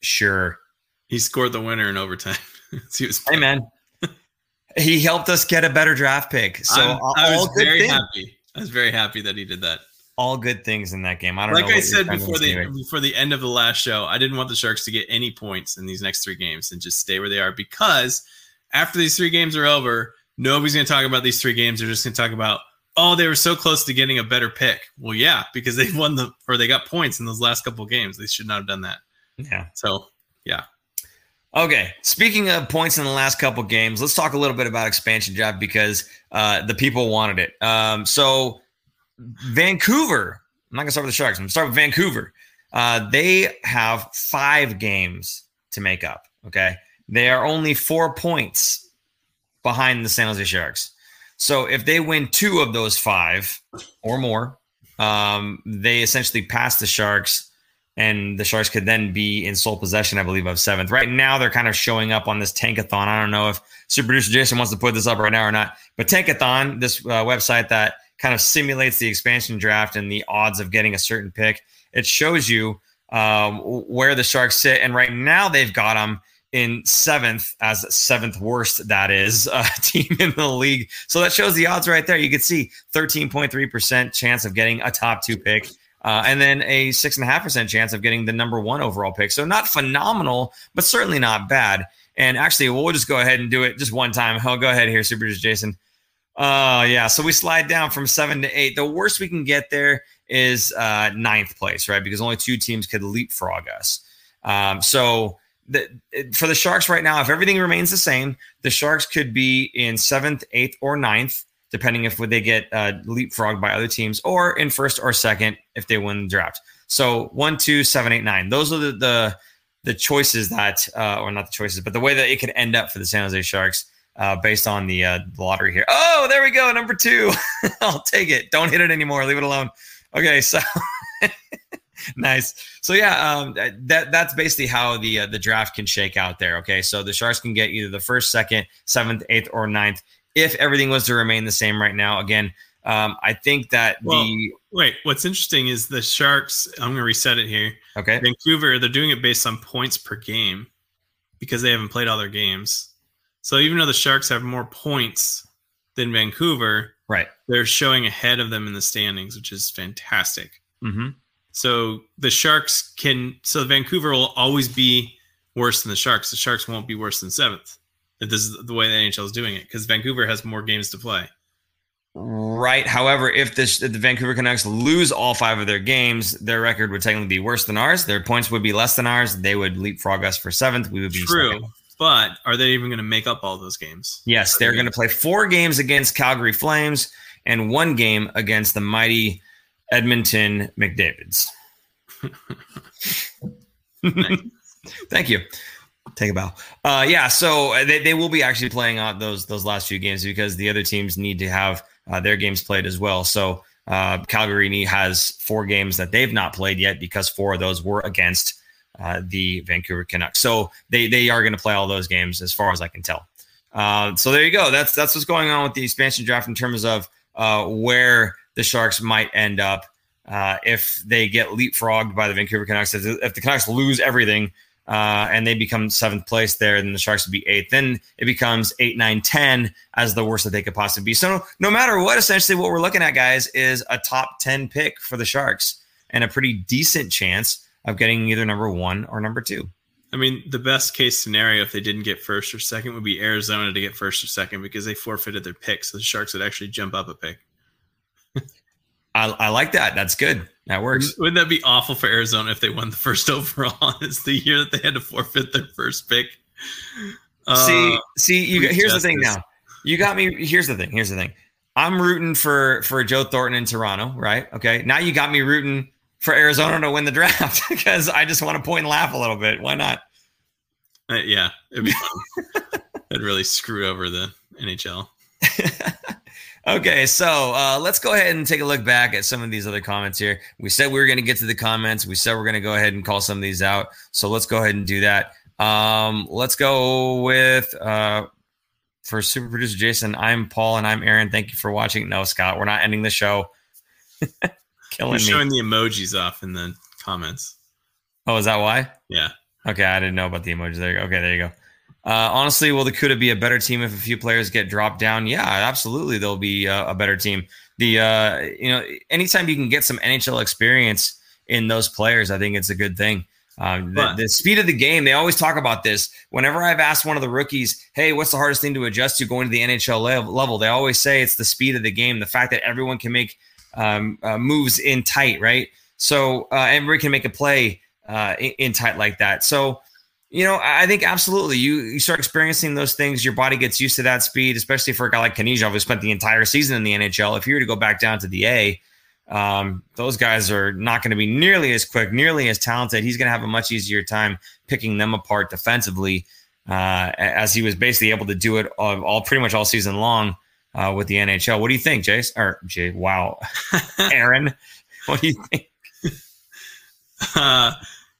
Speaker 1: Sure,
Speaker 2: he scored the winner in overtime.
Speaker 1: he was hey man, he helped us get a better draft pick. So
Speaker 2: I'm, I was very things. happy. I was very happy that he did that.
Speaker 1: All good things in that game. I don't
Speaker 2: like
Speaker 1: I
Speaker 2: said before the before the end of the last show. I didn't want the Sharks to get any points in these next three games and just stay where they are because after these three games are over, nobody's going to talk about these three games. They're just going to talk about, oh, they were so close to getting a better pick. Well, yeah, because they won the or they got points in those last couple of games. They should not have done that.
Speaker 1: Yeah.
Speaker 2: So yeah.
Speaker 1: Okay. Speaking of points in the last couple games, let's talk a little bit about expansion draft because uh, the people wanted it. Um, so Vancouver, I'm not gonna start with the Sharks. I'm gonna start with Vancouver. Uh, they have five games to make up. Okay. They are only four points behind the San Jose Sharks. So if they win two of those five or more, um, they essentially pass the Sharks, and the Sharks could then be in sole possession, I believe, of seventh. Right now, they're kind of showing up on this tankathon. I don't know if super producer Jason wants to put this up right now or not, but tankathon, this uh, website that kind of simulates the expansion draft and the odds of getting a certain pick, it shows you um, where the Sharks sit, and right now they've got them in seventh as seventh worst that is uh, team in the league. So that shows the odds right there. You can see 13.3% chance of getting a top two pick. Uh, and then a six and a half percent chance of getting the number one overall pick. So not phenomenal, but certainly not bad. And actually, we'll just go ahead and do it just one time. I'll go ahead here, Super Jason. Uh, yeah, so we slide down from seven to eight. The worst we can get there is uh, ninth place, right? Because only two teams could leapfrog us. Um, so the, for the Sharks right now, if everything remains the same, the Sharks could be in seventh, eighth, or ninth, depending if would they get uh, leapfrogged by other teams, or in first or second if they win the draft. So one, two, seven, eight, nine. Those are the the, the choices that, uh, or not the choices, but the way that it could end up for the San Jose Sharks. Uh, based on the, uh, the lottery here. Oh, there we go. Number two. I'll take it. Don't hit it anymore. Leave it alone. Okay. So nice. So yeah, um, that that's basically how the uh, the draft can shake out there. Okay, so the Sharks can get either the first, second, seventh, eighth, or ninth if everything was to remain the same right now. Again, um, I think that well, the
Speaker 2: wait. What's interesting is the Sharks. I'm going to reset it here.
Speaker 1: Okay,
Speaker 2: Vancouver. They're doing it based on points per game because they haven't played all their games. So even though the Sharks have more points than Vancouver,
Speaker 1: right,
Speaker 2: they're showing ahead of them in the standings, which is fantastic.
Speaker 1: Mm-hmm.
Speaker 2: So the Sharks can. So Vancouver will always be worse than the Sharks. The Sharks won't be worse than seventh. If this is the way the NHL is doing it, because Vancouver has more games to play.
Speaker 1: Right. However, if, this, if the Vancouver Canucks lose all five of their games, their record would technically be worse than ours. Their points would be less than ours. They would leapfrog us for seventh. We would be
Speaker 2: true.
Speaker 1: Second.
Speaker 2: But are they even going to make up all those games?
Speaker 1: Yes, they're going to play four games against Calgary Flames and one game against the mighty Edmonton McDavids. Thank you. Take a bow. Uh, yeah, so they, they will be actually playing out those those last few games because the other teams need to have uh, their games played as well. So uh, Calgary has four games that they've not played yet because four of those were against uh, the Vancouver Canucks. So they they are going to play all those games as far as I can tell. Uh, so there you go. That's that's what's going on with the expansion draft in terms of uh, where the Sharks might end up uh, if they get leapfrogged by the Vancouver Canucks. If, if the Canucks lose everything uh, and they become seventh place there, then the Sharks would be eighth. Then it becomes eight, nine, 10 as the worst that they could possibly be. So no matter what, essentially what we're looking at, guys, is a top 10 pick for the Sharks and a pretty decent chance of getting either number one or number two.
Speaker 2: I mean, the best case scenario if they didn't get first or second would be Arizona to get first or second because they forfeited their pick. So the Sharks would actually jump up a pick.
Speaker 1: I, I, like that. That's good. That works.
Speaker 2: Wouldn't that be awful for Arizona if they won the first overall? it's the year that they had to forfeit their first pick.
Speaker 1: see, uh, see, you here's justice. the thing now. You got me. Here's the thing. Here's the thing. I'm rooting for for Joe Thornton in Toronto, right? Okay. Now you got me rooting for Arizona to win the draft because I just want to point and laugh a little bit. Why not?
Speaker 2: Uh, yeah, it'd be fun. it'd really screw over the NHL.
Speaker 1: Okay, so uh, let's go ahead and take a look back at some of these other comments here. We said we were going to get to the comments. We said we're going to go ahead and call some of these out. So let's go ahead and do that. Um, let's go with uh, for super producer Jason. I'm Paul and I'm Aaron. Thank you for watching. No, Scott, we're not ending the show.
Speaker 2: killing You're showing me. the emojis off in the comments.
Speaker 1: Oh, is that why?
Speaker 2: Yeah.
Speaker 1: Okay, I didn't know about the emojis. There. Okay, there you go. Uh, honestly, will the Cuda be a better team if a few players get dropped down? Yeah, absolutely. They'll be uh, a better team. The uh, you know, anytime you can get some NHL experience in those players, I think it's a good thing. Um, the, the, speed of the game, they always talk about this. Whenever I've asked one of the rookies, hey, what's the hardest thing to adjust to going to the NHL level? They always say it's the speed of the game, the fact that everyone can make um, uh, moves in tight, right? So uh, everybody can make a play uh, in, in, tight like that. So you know, I think absolutely you you start experiencing those things. Your body gets used to that speed, especially for a guy like Knyzhov who spent the entire season in the NHL. If you were to go back down to the A, um, those guys are not going to be nearly as quick, nearly as talented. He's going to have a much easier time picking them apart defensively, uh, as he was basically able to do it all, all pretty much all season long uh, with the NHL. What do you think, Jace? Or Jay? Wow, Aaron, what do you think?
Speaker 2: Uh,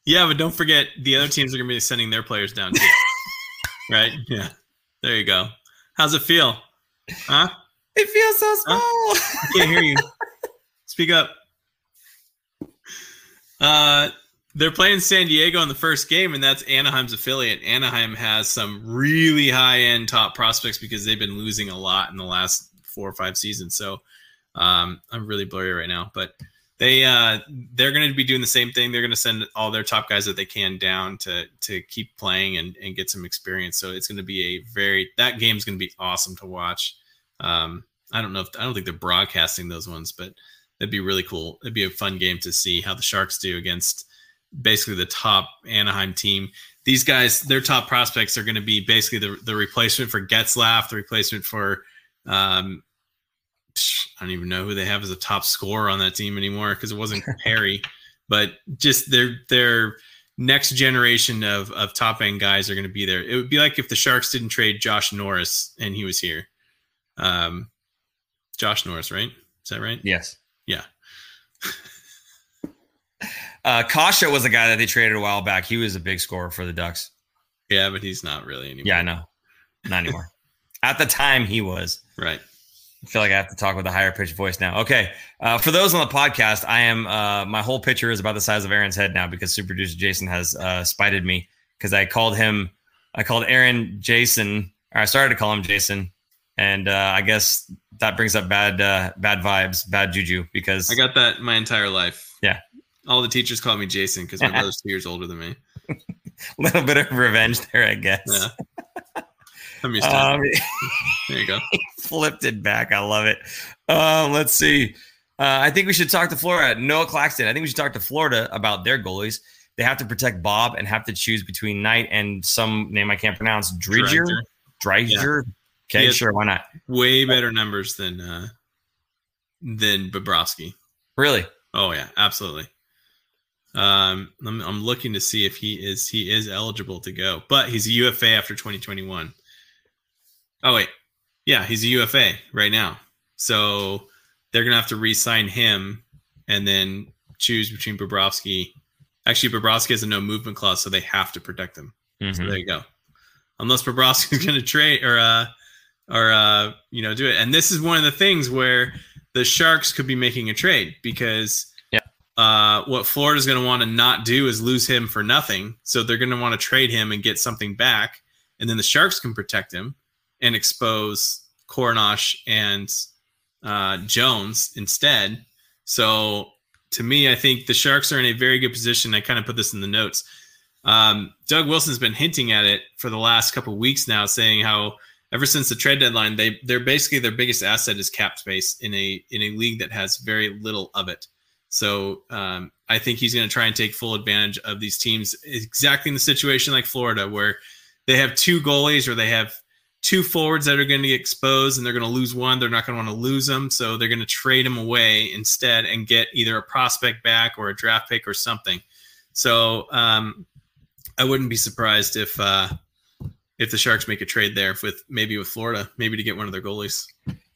Speaker 2: yeah, but don't forget the other teams are going to be sending their players down too. right? Yeah. There you go. How's it feel? Huh?
Speaker 1: It feels so small.
Speaker 2: Huh? I can't hear you. Speak up. Uh, they're playing San Diego in the first game, and that's Anaheim's affiliate. Anaheim has some really high end top prospects because they've been losing a lot in the last four or five seasons. So um, I'm really blurry right now, but they uh, they're going to be doing the same thing. They're going to send all their top guys that they can down to to keep playing and, and get some experience. So it's going to be a very that game's going to be awesome to watch. Um, I don't know if I don't think they're broadcasting those ones, but that'd be really cool. It'd be a fun game to see how the Sharks do against basically the top Anaheim team. These guys, their top prospects are going to be basically the the replacement for Getzlaf, the replacement for um, I don't even know who they have as a top scorer on that team anymore because it wasn't Harry, but just their their next generation of of top end guys are going to be there. It would be like if the Sharks didn't trade Josh Norris and he was here. Um, Josh Norris, right? Is that right?
Speaker 1: Yes.
Speaker 2: Yeah.
Speaker 1: uh, Kase was a guy that they traded a while back. He was a big scorer for the Ducks.
Speaker 2: Yeah, but he's not really anymore.
Speaker 1: Yeah, I know. Not anymore. At the time, he was.
Speaker 2: Right.
Speaker 1: I feel like I have to talk with a higher pitched voice now. Okay. Uh, for those on the podcast, I am, uh, my whole picture is about the size of Aaron's head now because super producer Jason has uh, spited me because I called him, I called Aaron Jason, or I started to call him Jason. And uh, I guess that brings up bad, uh, bad vibes, bad juju because
Speaker 2: I got that my entire life.
Speaker 1: Yeah.
Speaker 2: All the teachers call me Jason because my brother's two years older than me.
Speaker 1: A little bit of revenge there, I guess.
Speaker 2: Yeah. I'm used to
Speaker 1: Um,
Speaker 2: it. There you go.
Speaker 1: flipped it back. I love it. Um, let's see. Uh, I think we should talk to Florida. Noah Claxton. I think we should talk to Florida about their goalies. They have to protect Bob and have to choose between Knight and some name I can't pronounce. Driedger?
Speaker 2: Driedger.
Speaker 1: Driedger? Okay, sure. Why not?
Speaker 2: Way better numbers than uh than Bobrovsky.
Speaker 1: Really?
Speaker 2: Oh yeah, absolutely. Um, I'm, I'm looking to see if he is he is eligible to go, but he's a UFA after 2021. Oh wait, yeah, he's a UFA right now, so they're gonna have to re-sign him and then choose between Bobrovsky. Actually, Bobrovsky has a no movement clause, so they have to protect him. So
Speaker 1: Mhm.
Speaker 2: there you go. Unless Bobrovsky's going to trade or uh or uh you know do it. And this is one of the things where the Sharks could be making a trade because
Speaker 1: Yeah.
Speaker 2: uh what Florida's going to want to not do is lose him for nothing. So they're going to want to trade him and get something back and then the Sharks can protect him and expose Korenar and uh Jones instead. So to me, I think the Sharks are in a very good position. I kind of put this in the notes. Um, Doug Wilson's been hinting at it for the last couple weeks now, saying how ever since the trade deadline, they they're basically their biggest asset is cap space in a in a league that has very little of it. So um, I think he's going to try and take full advantage of these teams, exactly in the situation like Florida, where they have two goalies or they have two forwards that are going to get exposed and they're going to lose one. They're not going to want to lose them, so they're going to trade them away instead and get either a prospect back or a draft pick or something. So um, I wouldn't be surprised if uh, if the Sharks make a trade there with maybe with Florida, maybe to get one of their goalies.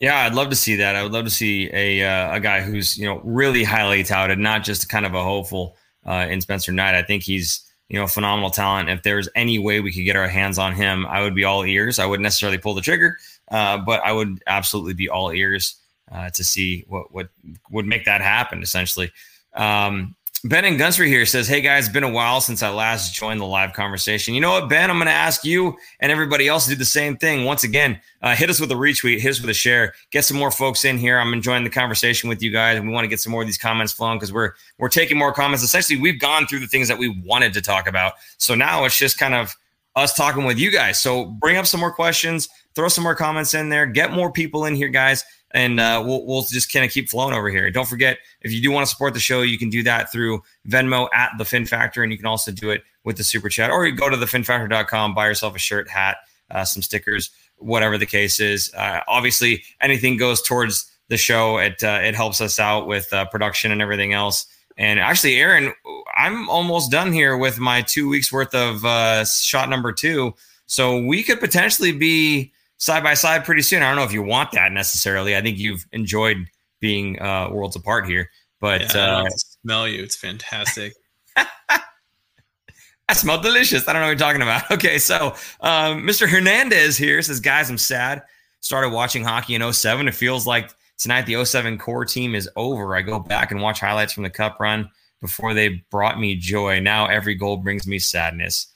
Speaker 1: Yeah, I'd love to see that. I would love to see a uh, a guy who's you know really highly touted, not just kind of a hopeful uh, in Spencer Knight. I think he's you know phenomenal talent. If there's any way we could get our hands on him, I would be all ears. I wouldn't necessarily pull the trigger, uh, but I would absolutely be all ears uh, to see what what would make that happen. Essentially, um, Ben and Gunsry here says, "Hey guys, been a while since I last joined the live conversation. You know what, Ben? I'm going to ask you and everybody else to do the same thing. Once again, uh, hit us with a retweet, hit us with a share, get some more folks in here. I'm enjoying the conversation with you guys, and we want to get some more of these comments flowing because we're we're taking more comments. Essentially, we've gone through the things that we wanted to talk about, so now it's just kind of us talking with you guys. So bring up some more questions, throw some more comments in there, get more people in here, guys, and uh, we'll we'll just kind of keep flowing over here. Don't forget, if you do want to support the show, you can do that through Venmo at the Fin Factor, and you can also do it with the super chat, or you go to thefinfactor.com, buy yourself a shirt, hat, uh, some stickers, whatever the case is. Uh, obviously, anything goes towards the show. It uh, it helps us out with uh, production and everything else. And actually, Aaron, I'm almost done here with my two weeks worth of uh, shot number two. So we could potentially be side by side pretty soon. I don't know if you want that necessarily. I think you've enjoyed being uh, worlds apart here, but
Speaker 2: Yeah,
Speaker 1: uh,
Speaker 2: smell you. It's fantastic.
Speaker 1: I smell delicious. I don't know what you're talking about. Okay, so um, Mr. Hernandez here says, guys, I'm sad. Started watching hockey in 07. It feels like tonight the 07 core team is over. I go back and watch highlights from the cup run before they brought me joy. Now every goal brings me sadness.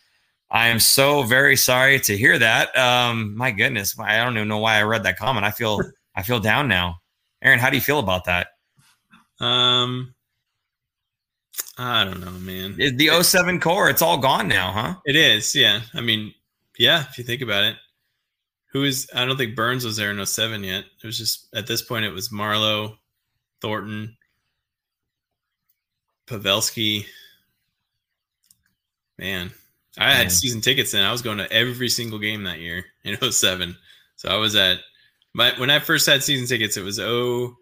Speaker 1: I am so very sorry to hear that. Um, my goodness, I don't even know why I read that comment. I feel I feel down now. Aaron, how do you feel about that?
Speaker 2: Um, I don't know, man.
Speaker 1: The 07 core, it's all gone now, huh?
Speaker 2: It is, yeah. I mean, yeah, if you think about it. Who is I don't think Burns was there in 07 yet. It was just at this point it was Marleau, Thornton, Pavelski. Man, I
Speaker 1: Man.
Speaker 2: had season tickets then. I was going to every single game that year in 07. So I was at my when I first had season tickets, it was oh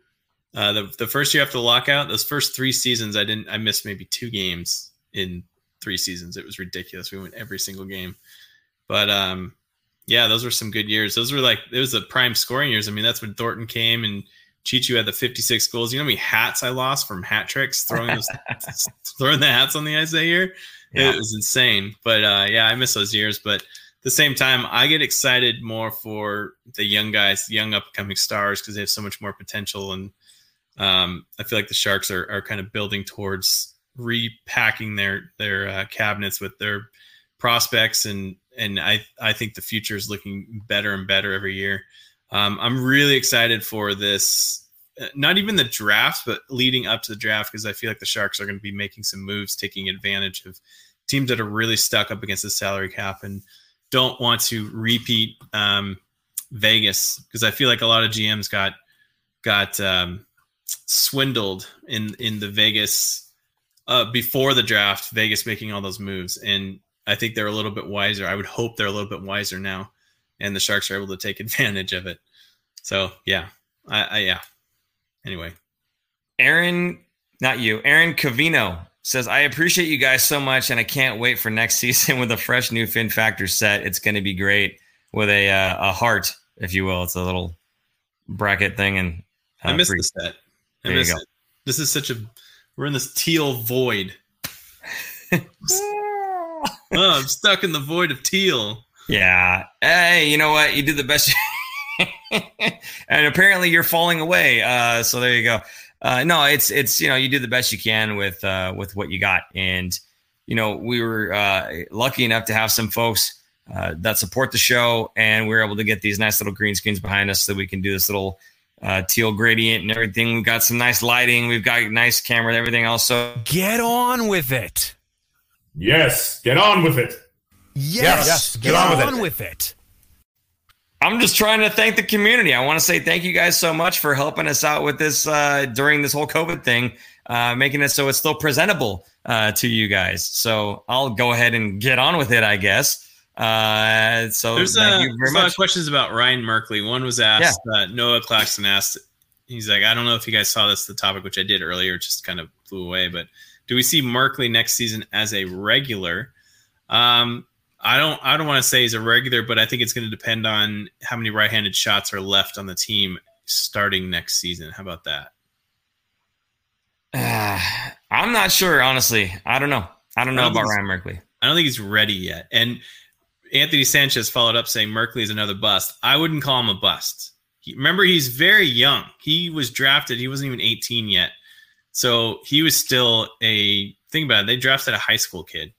Speaker 2: uh, the the first year after the lockout, those first three seasons, I didn't I missed maybe two games in three seasons. It was ridiculous. We went every single game. But um yeah, those were some good years. Those were like it was the prime scoring years. I mean, that's when Thornton came and Cheechoo had the 56 goals. You know how many hats I lost from hat tricks throwing those throwing the hats on the ice that year?
Speaker 1: Yeah.
Speaker 2: It was insane. But uh yeah, I miss those years. But at the same time, I get excited more for the young guys, the young upcoming stars, because they have so much more potential. And um, I feel like the Sharks are, are kind of building towards repacking their their uh, cabinets with their prospects, and and I I think the future is looking better and better every year. Um, I'm really excited for this uh, not even the draft, but leading up to the draft, because I feel like the Sharks are going to be making some moves, taking advantage of teams that are really stuck up against the salary cap and don't want to repeat um, Vegas because I feel like a lot of GMs got got um, swindled in in the Vegas uh, before the draft. Vegas making all those moves, and I think they're a little bit wiser. I would hope they're a little bit wiser now, and the Sharks are able to take advantage of it. So yeah, I, I yeah. Anyway,
Speaker 1: Aaron, not you, Aaron Cavino says, I appreciate you guys so much, and I can't wait for next season with a fresh new Fin Factor set. It's going to be great with a uh, a heart, if you will. It's a little bracket thing, and
Speaker 2: uh, I missed the set. I there you go. It. This is such a we're in this teal void. oh, I'm stuck in the void of teal.
Speaker 1: Yeah. Hey, you know what? You did the best. and apparently you're falling away. Uh, so there you go. Uh, no, it's it's you know you do the best you can with uh, with what you got, and you know we were uh, lucky enough to have some folks uh, that support the show, and we are able to get these nice little green screens behind us so we can do this little uh, teal gradient and everything. We've got some nice lighting, we've got nice camera, and everything else. So
Speaker 3: get on with it.
Speaker 4: Yes, get on with it.
Speaker 3: Yes, yes get, get, on, on with, it. with it.
Speaker 1: I'm just trying to thank the community. I want to say thank you guys so much for helping us out with this uh, during this whole COVID thing, uh, making it so it's still presentable uh, to you guys. So I'll go ahead and get on with it, I guess. Uh, so
Speaker 2: there's, a, there's a lot of questions about Ryan Merkley. One was asked. Yeah. Uh, Noah Claxton asked. He's like, I don't know if you guys saw this the topic, which I did earlier, just kind of flew away. But do we see Merkley next season as a regular? Um, I don't I don't want to say he's a regular, but I think it's going to depend on how many right-handed shots are left on the team starting next season. How about that?
Speaker 1: Uh, I'm not sure, honestly. I don't know. I don't know I don't about Ryan Merkley.
Speaker 2: I don't think he's ready yet. And Anthony Sanchez followed up saying Merkley is another bust. I wouldn't call him a bust. He, remember, he's very young. He was drafted. He wasn't even 18 yet, so he was still a. Think about it. They drafted a high school kid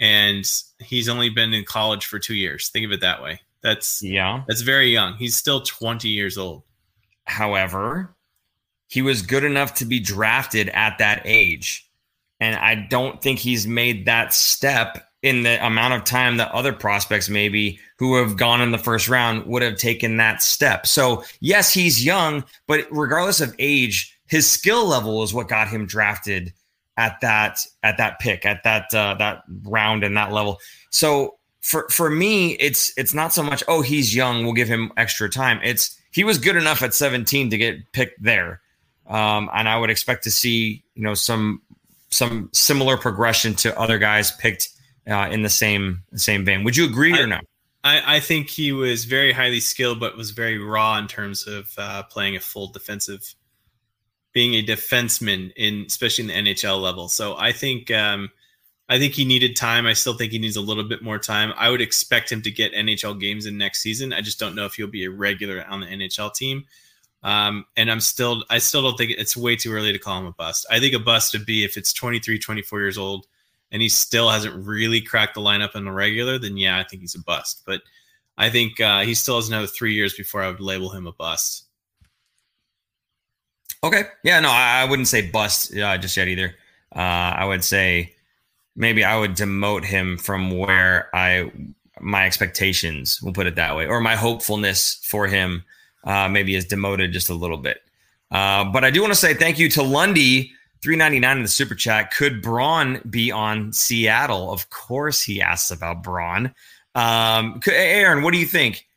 Speaker 2: and he's only been in college for two years. Think of it that way. That's
Speaker 1: yeah,
Speaker 2: that's very young. He's still 20 years old.
Speaker 1: However, he was good enough to be drafted at that age. And I don't think he's made that step in the amount of time that other prospects maybe who have gone in the first round would have taken that step. So, yes, he's young, but regardless of age, his skill level is what got him drafted at that at that pick at that uh, that round and that level. So for for me, it's it's not so much oh he's young, we'll give him extra time. It's he was good enough at 17 to get picked there, um, and I would expect to see you know some some similar progression to other guys picked uh, in the same same vein. Would you agree I, or not?
Speaker 2: I, I think he was very highly skilled, but was very raw in terms of uh, playing a full defensive being a defenseman in especially in the NHL level. So I think um, I think he needed time. I still think he needs a little bit more time. I would expect him to get NHL games in next season. I just don't know if he'll be a regular on the NHL team. Um, and I'm still I still don't think it's way too early to call him a bust. I think a bust would be if it's 23, 24 years old and he still hasn't really cracked the lineup in the regular, then yeah, I think he's a bust. But I think uh, he still has another three years before I would label him a bust.
Speaker 1: Okay. Yeah, no, I, I wouldn't say bust uh, just yet either. Uh, I would say maybe I would demote him from where I my expectations, we'll put it that way, or my hopefulness for him uh, maybe is demoted just a little bit. Uh, but I do want to say thank you to Lundy, three ninety nine in the super chat. Could Braun be on Seattle? Of course, he asks about Braun. Um, Aaron, what do you think?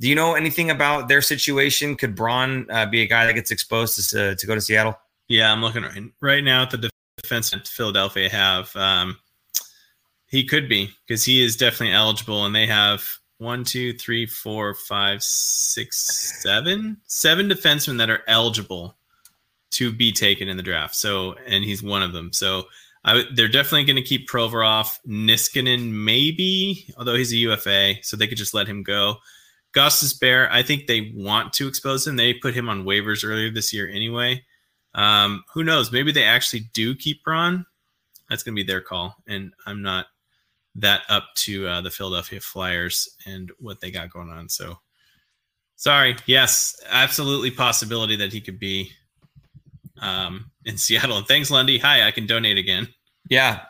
Speaker 1: Do you know anything about their situation? Could Braun uh, be a guy that gets exposed to, to go to Seattle?
Speaker 2: Yeah, I'm looking right, right now at the defense that Philadelphia have. Um, he could be because he is definitely eligible, and they have one, two, three, four, five, six, seven, seven defensemen that are eligible to be taken in the draft. So, and he's one of them. So, I, they're definitely going to keep Provorov, Niskanen, maybe, although he's a UFA, so they could just let him go. Gostisbehere, I think they want to expose him. They put him on waivers earlier this year anyway. Um, who knows? Maybe they actually do keep Braun. That's going to be their call. And I'm not that up to uh, the Philadelphia Flyers and what they got going on. So Sorry. Yes, absolutely possibility that he could be um, in Seattle. And thanks, Lundy. Hi, I can donate again.
Speaker 1: Yeah.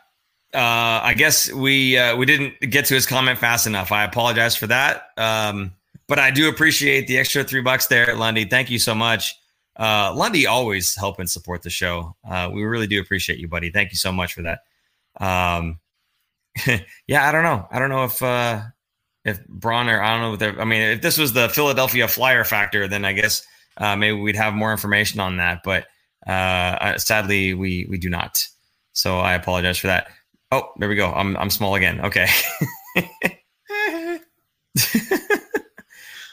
Speaker 1: Uh, I guess we uh, we didn't get to his comment fast enough. I apologize for that. Um, but I do appreciate the extra three bucks there, Lundy. Thank you so much. Uh, Lundy always help and support the show. Uh, we really do appreciate you, buddy. Thank you so much for that. Um, yeah, I don't know. I don't know if uh, if Bronner, I don't know. I mean, if this was the Philadelphia Flyer factor, then I guess uh, maybe we'd have more information on that. But uh, sadly, we we do not. So I apologize for that. Oh, there we go. I'm I'm small again. Okay.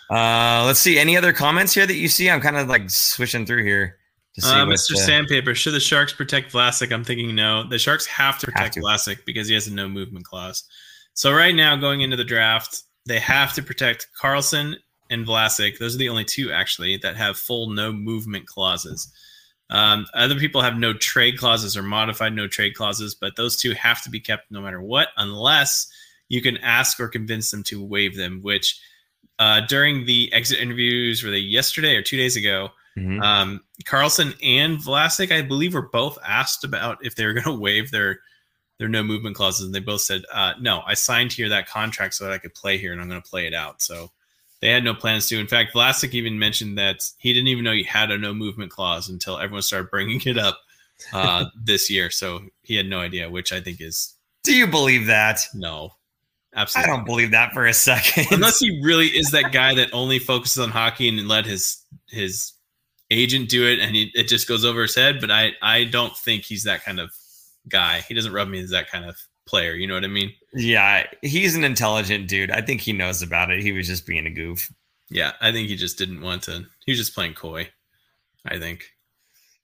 Speaker 1: uh, let's see. Any other comments here that you see? I'm kind of like switching through here.
Speaker 2: Uh, Mr. Uh, Sandpaper, should the Sharks protect Vlasic? I'm thinking no. The Sharks have to protect have to. Vlasic because he has a no movement clause. So right now, going into the draft, they have to protect Karlsson and Vlasic. Those are the only two actually that have full no movement clauses. Um, other people have no trade clauses or modified no trade clauses, but those two have to be kept no matter what, unless you can ask or convince them to waive them. Which uh, during the exit interviews, were they yesterday or two days ago? Mm-hmm. Um, Karlsson and Vlasic, I believe, were both asked about if they were going to waive their their no movement clauses, and they both said, uh, "No, I signed here that contract so that I could play here, and I'm going to play it out." So they had no plans to. In fact, Vlasic even mentioned that he didn't even know he had a no movement clause until everyone started bringing it up uh, this year. So he had no idea, which I think is.
Speaker 1: Do you believe that?
Speaker 2: No, absolutely.
Speaker 1: I don't believe that for a second.
Speaker 2: Unless he really is that guy that only focuses on hockey and let his his agent do it, and he, it just goes over his head. But I I don't think he's that kind of guy. He doesn't rub me as that kind of player. You know what I mean?
Speaker 1: Yeah, he's an intelligent dude. I think he knows about it. He was just being a goof.
Speaker 2: Yeah, I think he just didn't want to. He was just playing coy. I think.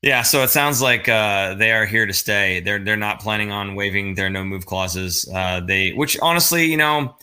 Speaker 1: Yeah, so it sounds like uh, they are here to stay. They're they're not planning on waiving their no move clauses. Uh, they, which honestly, you know,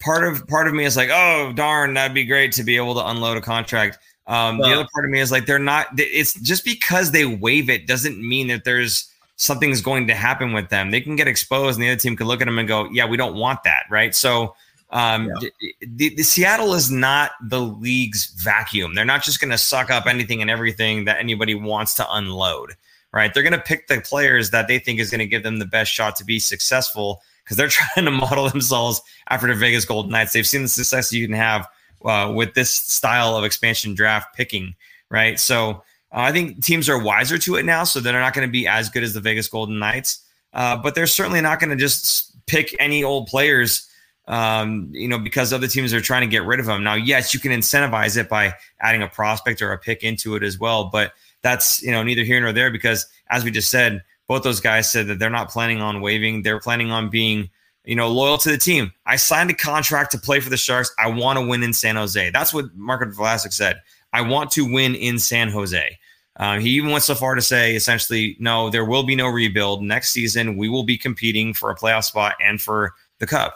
Speaker 1: part of part of me is like, oh darn, that'd be great to be able to unload a contract. Um, well, the other part of me is like, they're not. It's just because they waive it doesn't mean that there's something's going to happen with them. They can get exposed, and the other team can look at them and go, "Yeah, we don't want that." Right? So. Um, yeah. the, the, Seattle is not the league's vacuum. They're not just going to suck up anything and everything that anybody wants to unload, right? They're going to pick the players that they think is going to give them the best shot to be successful because they're trying to model themselves after the Vegas Golden Knights. They've seen the success you can have uh, with this style of expansion draft picking, right? So uh, I think teams are wiser to it now, so they're not going to be as good as the Vegas Golden Knights. Uh, but they're certainly not going to just pick any old players, um, you know, because other teams are trying to get rid of them. Now, yes, you can incentivize it by adding a prospect or a pick into it as well, but that's you know neither here nor there because, as we just said, both those guys said that they're not planning on waiving. They're planning on being you know, loyal to the team. I signed a contract to play for the Sharks. I want to win in San Jose. That's what Marco Vlasic said. I want to win in San Jose. Uh, he even went so far to say, essentially, no, there will be no rebuild next season. We will be competing for a playoff spot and for the cup.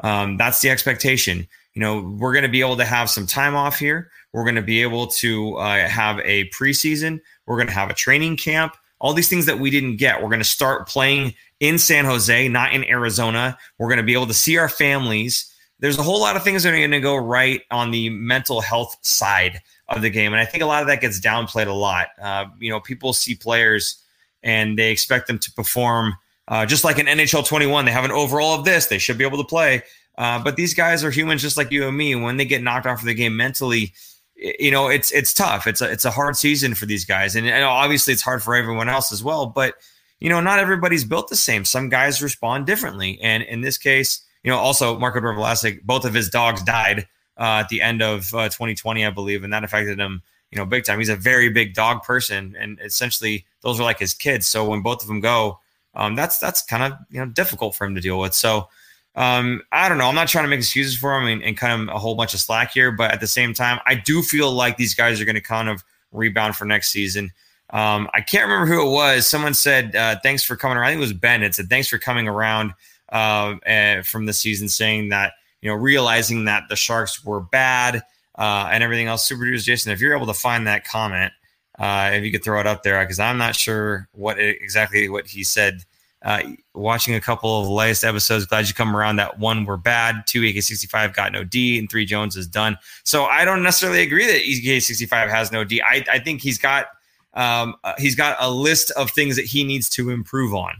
Speaker 1: Um, that's the expectation. You know, we're going to be able to have some time off here. We're going to be able to uh, have a preseason. We're going to have a training camp. All these things that we didn't get. We're going to start playing in San Jose, not in Arizona. We're going to be able to see our families. There's a whole lot of things that are going to go right on the mental health side of the game. And I think a lot of that gets downplayed a lot. Uh, you know, people see players and they expect them to perform uh, just like in NHL 21. They have an overall of this, they should be able to play. Uh, but these guys are humans just like you and me. When they get knocked off of the game mentally, you know, it's it's tough. It's a it's a hard season for these guys, and, and obviously it's hard for everyone else as well. But you know, not everybody's built the same. Some guys respond differently, and in this case, you know, also Marco Vlasic, both of his dogs died uh, at the end of uh, 2020, I believe, and that affected him, you know, big time. He's a very big dog person, and essentially those are like his kids. So when both of them go, um, that's that's kind of you know difficult for him to deal with. So um, I don't know. I'm not trying to make excuses for him and, and kind of a whole bunch of slack here, but at the same time, I do feel like these guys are going to kind of rebound for next season. Um, I can't remember who it was. Someone said, uh, "Thanks for coming around." I think it was Ben. It said, "Thanks for coming around uh, uh, from the season," saying that you know, realizing that the Sharks were bad uh, and everything else. Super Jason, if you're able to find that comment, uh, if you could throw it up there, because I'm not sure what exactly what he said Uh, watching a couple of the latest episodes, glad you come around. That one were bad. Two EK65 got no D, and three Jones is done. So I don't necessarily agree that EK65 has no D. I, I think he's got um, uh, he's got a list of things that he needs to improve on,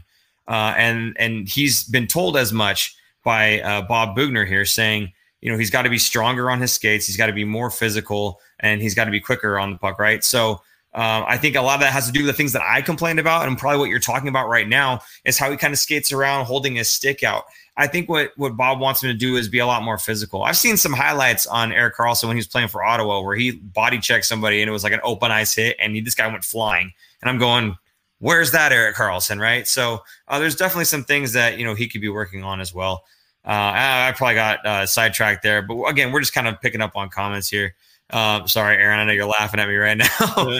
Speaker 1: uh, and and he's been told as much by uh, Bob Boughner here, saying you know he's got to be stronger on his skates, he's got to be more physical, and he's got to be quicker on the puck, right? So um, I think a lot of that has to do with the things that I complained about, and probably what you're talking about right now is how he kind of skates around holding his stick out. I think what what Bob wants him to do is be a lot more physical. I've seen some highlights on Erik Karlsson when he was playing for Ottawa where he body checked somebody and it was like an open ice hit, and he, this guy went flying. And I'm going, where's that Erik Karlsson, right? So uh, there's definitely some things that you know he could be working on as well. Uh, I, I, probably got uh, sidetracked there, but again, we're just kind of picking up on comments here. Uh, sorry, Aaron. I know you're laughing at me right now.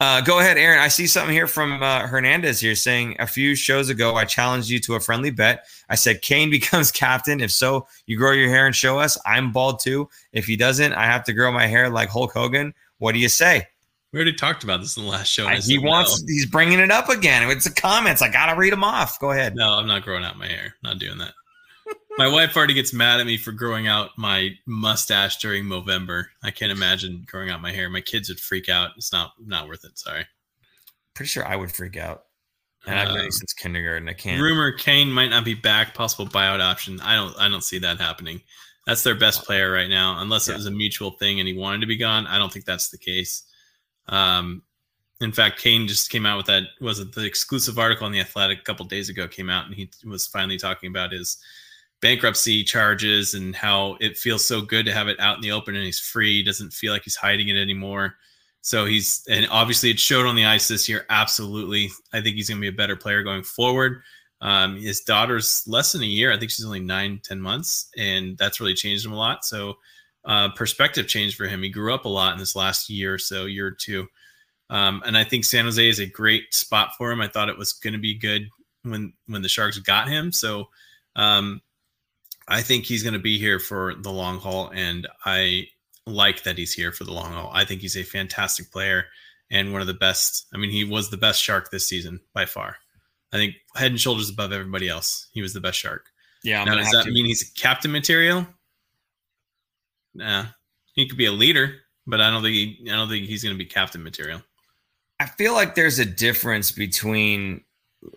Speaker 1: Uh, go ahead, Aaron. I see something here from uh, Hernandez here saying a few shows ago, I challenged you to a friendly bet. I said Kane becomes captain. If so, you grow your hair and show us. I'm bald too. If he doesn't, I have to grow my hair like Hulk Hogan. What do you say?
Speaker 2: We already talked about this in the last show. I,
Speaker 1: he wants. No. He's bringing it up again. It's the comments. I gotta read them off. Go ahead.
Speaker 2: No, I'm not growing out my hair. Not doing that my wife already gets mad at me for growing out my mustache during November. I can't imagine growing out my hair. My kids would freak out. It's not not worth it. Sorry.
Speaker 1: Pretty sure I would freak out. And I've been um, since kindergarten. I can't.
Speaker 2: Rumor Kane might not be back. Possible buyout option. I don't. I don't see that happening. That's their best player right now, unless yeah. it was a mutual thing and he wanted to be gone. I don't think that's the case. Um, in fact, Kane just came out with that. Was it the exclusive article on the Athletic a couple days ago? Came out and he was finally talking about his bankruptcy charges and how it feels so good to have it out in the open and he's free. He doesn't feel like he's hiding it anymore. So he's and obviously it showed on the ice this year. Absolutely, I think he's going to be a better player going forward. Um, his daughter's less than a year. I think she's only nine, ten months, and that's really changed him a lot. So uh, perspective changed for him. He grew up a lot in this last year or so, year or two. Um, and I think San Jose is a great spot for him. I thought it was going to be good when when the Sharks got him. So um, I think he's going to be here for the long haul, and I like that he's here for the long haul. I think he's a fantastic player and one of the best. I mean, he was the best shark this season by far. I think head and shoulders above everybody else. He was the best shark.
Speaker 1: Yeah.
Speaker 2: I'm now, does that to. mean he's captain material? Nah, he could be a leader, but I don't think he, I don't think he's going to be captain material.
Speaker 1: I feel like there's a difference between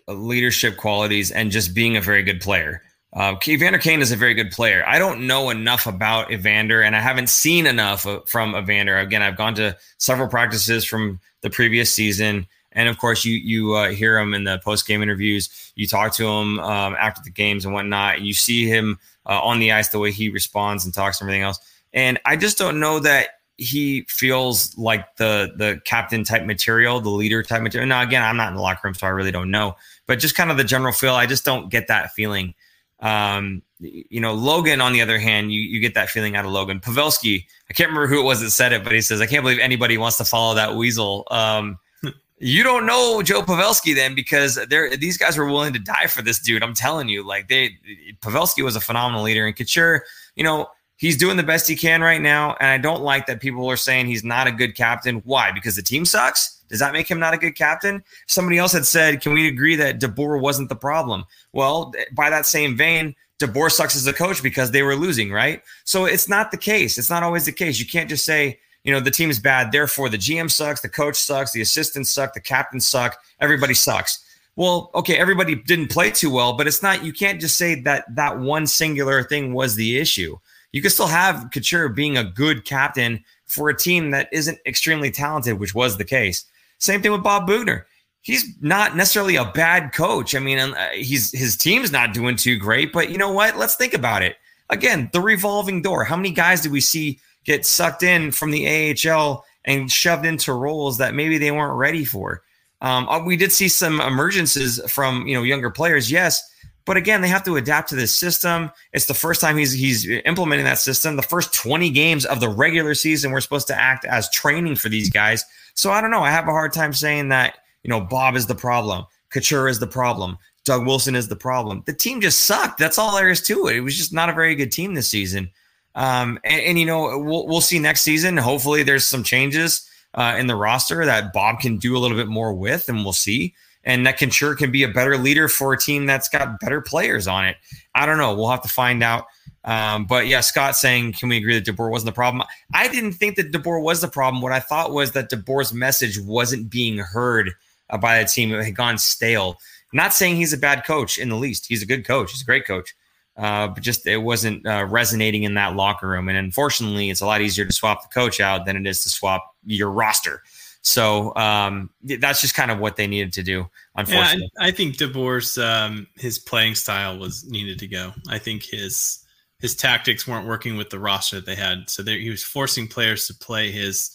Speaker 1: leadership qualities and just being a very good player. Uh, Evander Kane is a very good player. I don't know enough about Evander, and I haven't seen enough from Evander. Again, I've gone to several practices from the previous season, and of course, you you uh, hear him in the post game interviews. You talk to him um, after the games and whatnot. And you see him uh, on the ice, the way he responds and talks and everything else. And I just don't know that he feels like the the captain type material, the leader type material. Now, again, I'm not in the locker room, so I really don't know. But just kind of the general feel, I just don't get that feeling. Um, you know, Logan, on the other hand, you, you get that feeling out of Logan. Pavelski, I can't remember who it was that said it, but he says, I can't believe anybody wants to follow that weasel. Um, you don't know Joe Pavelski then because they're these guys were willing to die for this dude. I'm telling you, like they Pavelski was a phenomenal leader, and Couture, you know, he's doing the best he can right now. And I don't like that people are saying he's not a good captain. Why? Because the team sucks. Does that make him not a good captain? Somebody else had said, can we agree that DeBoer wasn't the problem? Well, by that same vein, DeBoer sucks as a coach because they were losing, right? So it's not the case. It's not always the case. You can't just say, you know, the team is bad, therefore the GM sucks, the coach sucks, the assistants suck, the captains suck, everybody sucks. Well, okay, everybody didn't play too well, but it's not, you can't just say that that one singular thing was the issue. You can still have Couture being a good captain for a team that isn't extremely talented, which was the case. Same thing with Bob Boughner. He's not necessarily a bad coach. I mean, uh, he's his team's not doing too great, but you know what? Let's think about it. Again, the revolving door. How many guys do we see get sucked in from the AHL and shoved into roles that maybe they weren't ready for? Um, uh, we did see some emergences from you know younger players, yes, but again, they have to adapt to this system. It's the first time he's he's implementing that system. The first 20 games of the regular season, we're supposed to act as training for these guys. So I don't know. I have a hard time saying that, you know, Bob is the problem. Couture is the problem. Doug Wilson is the problem. The team just sucked. That's all there is to it. It was just not a very good team this season. Um, and, and, you know, we'll, we'll see next season. Hopefully, there's some changes uh, in the roster that Bob can do a little bit more with, and we'll see. and that Couture can be a better leader for a team that's got better players on it. I don't know. We'll have to find out. Um, but yeah, Scott saying, can we agree that DeBoer wasn't the problem? I didn't think that DeBoer was the problem. What I thought was that DeBoer's message wasn't being heard uh, by the team. It had gone stale. Not saying he's a bad coach in the least. He's a good coach. He's a great coach. Uh, but just it wasn't uh, resonating in that locker room. And unfortunately, it's a lot easier to swap the coach out than it is to swap your roster. So um, that's just kind of what they needed to do. Unfortunately,
Speaker 2: yeah, I, I think DeBoer's um, his playing style was needed to go. I think his his tactics weren't working with the roster that they had, so he was forcing players to play his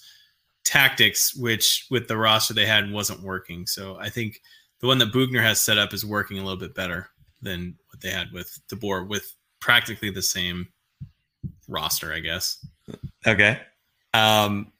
Speaker 2: tactics, which with the roster they had wasn't working. So I think the one that Boughner has set up is working a little bit better than what they had with DeBoer, with practically the same roster, I guess.
Speaker 1: Okay. Um,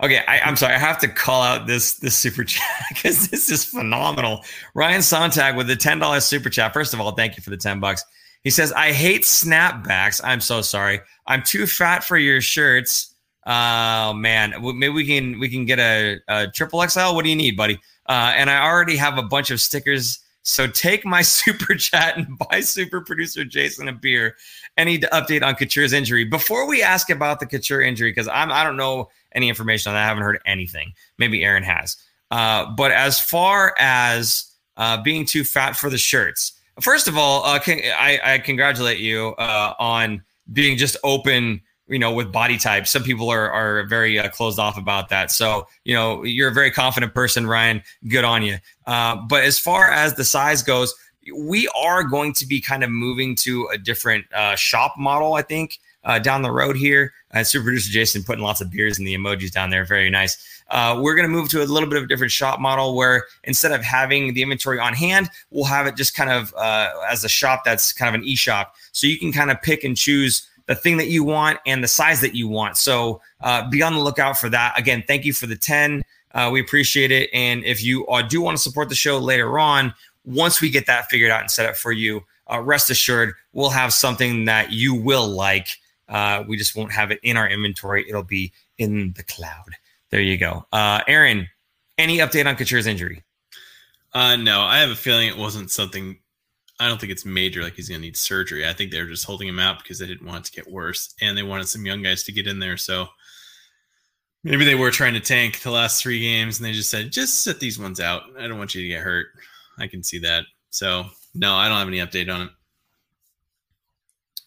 Speaker 1: Okay, I, am sorry. I have to call out this this super chat because this is phenomenal. Ryan Sontag with the ten dollars super chat. First of all, thank you for the ten bucks. He says, "I hate snapbacks. I'm so sorry. I'm too fat for your shirts. Oh man, maybe we can we can get a, a triple XL. What do you need, buddy? Uh, and I already have a bunch of stickers. So take my super chat and buy super producer Jason a beer. Any update on Couture's injury before we ask about the Couture injury because I'm I don't know." any information on that. I haven't heard anything. Maybe Aaron has. Uh, but as far as uh, being too fat for the shirts, first of all, uh, can, I, I, congratulate you uh, on being just open. You know, with body type, some people are are very uh, closed off about that. So, you know, you're a very confident person, Ryan. Good on you. Uh, but as far as the size goes, we are going to be kind of moving to a different shop model. I think uh, down the road here. Uh, super producer Jason putting lots of beers and the emojis down there. Very nice. Uh, we're going to move to a little bit of a different shop model where instead of having the inventory on hand, we'll have it just kind of uh, as a shop that's kind of an e shop. So you can kind of pick and choose the thing that you want and the size that you want. So uh, be on the lookout for that. Again, thank you for the 10. Uh, we appreciate it. And if you uh, do want to support the show later on, once we get that figured out and set up for you, uh, rest assured we'll have something that you will like we just won't have it in our inventory. It'll be in the cloud. There you go. Uh, Aaron, any update on Couture's injury?
Speaker 2: Uh, no, I have a feeling it wasn't something. I don't think it's major, like he's going to need surgery. I think they're just holding him out because they didn't want it to get worse, and they wanted some young guys to get in there. So maybe they were trying to tank the last three games, and they just said, just sit these ones out. I don't want you to get hurt. I can see that. So no, I don't have any update on it.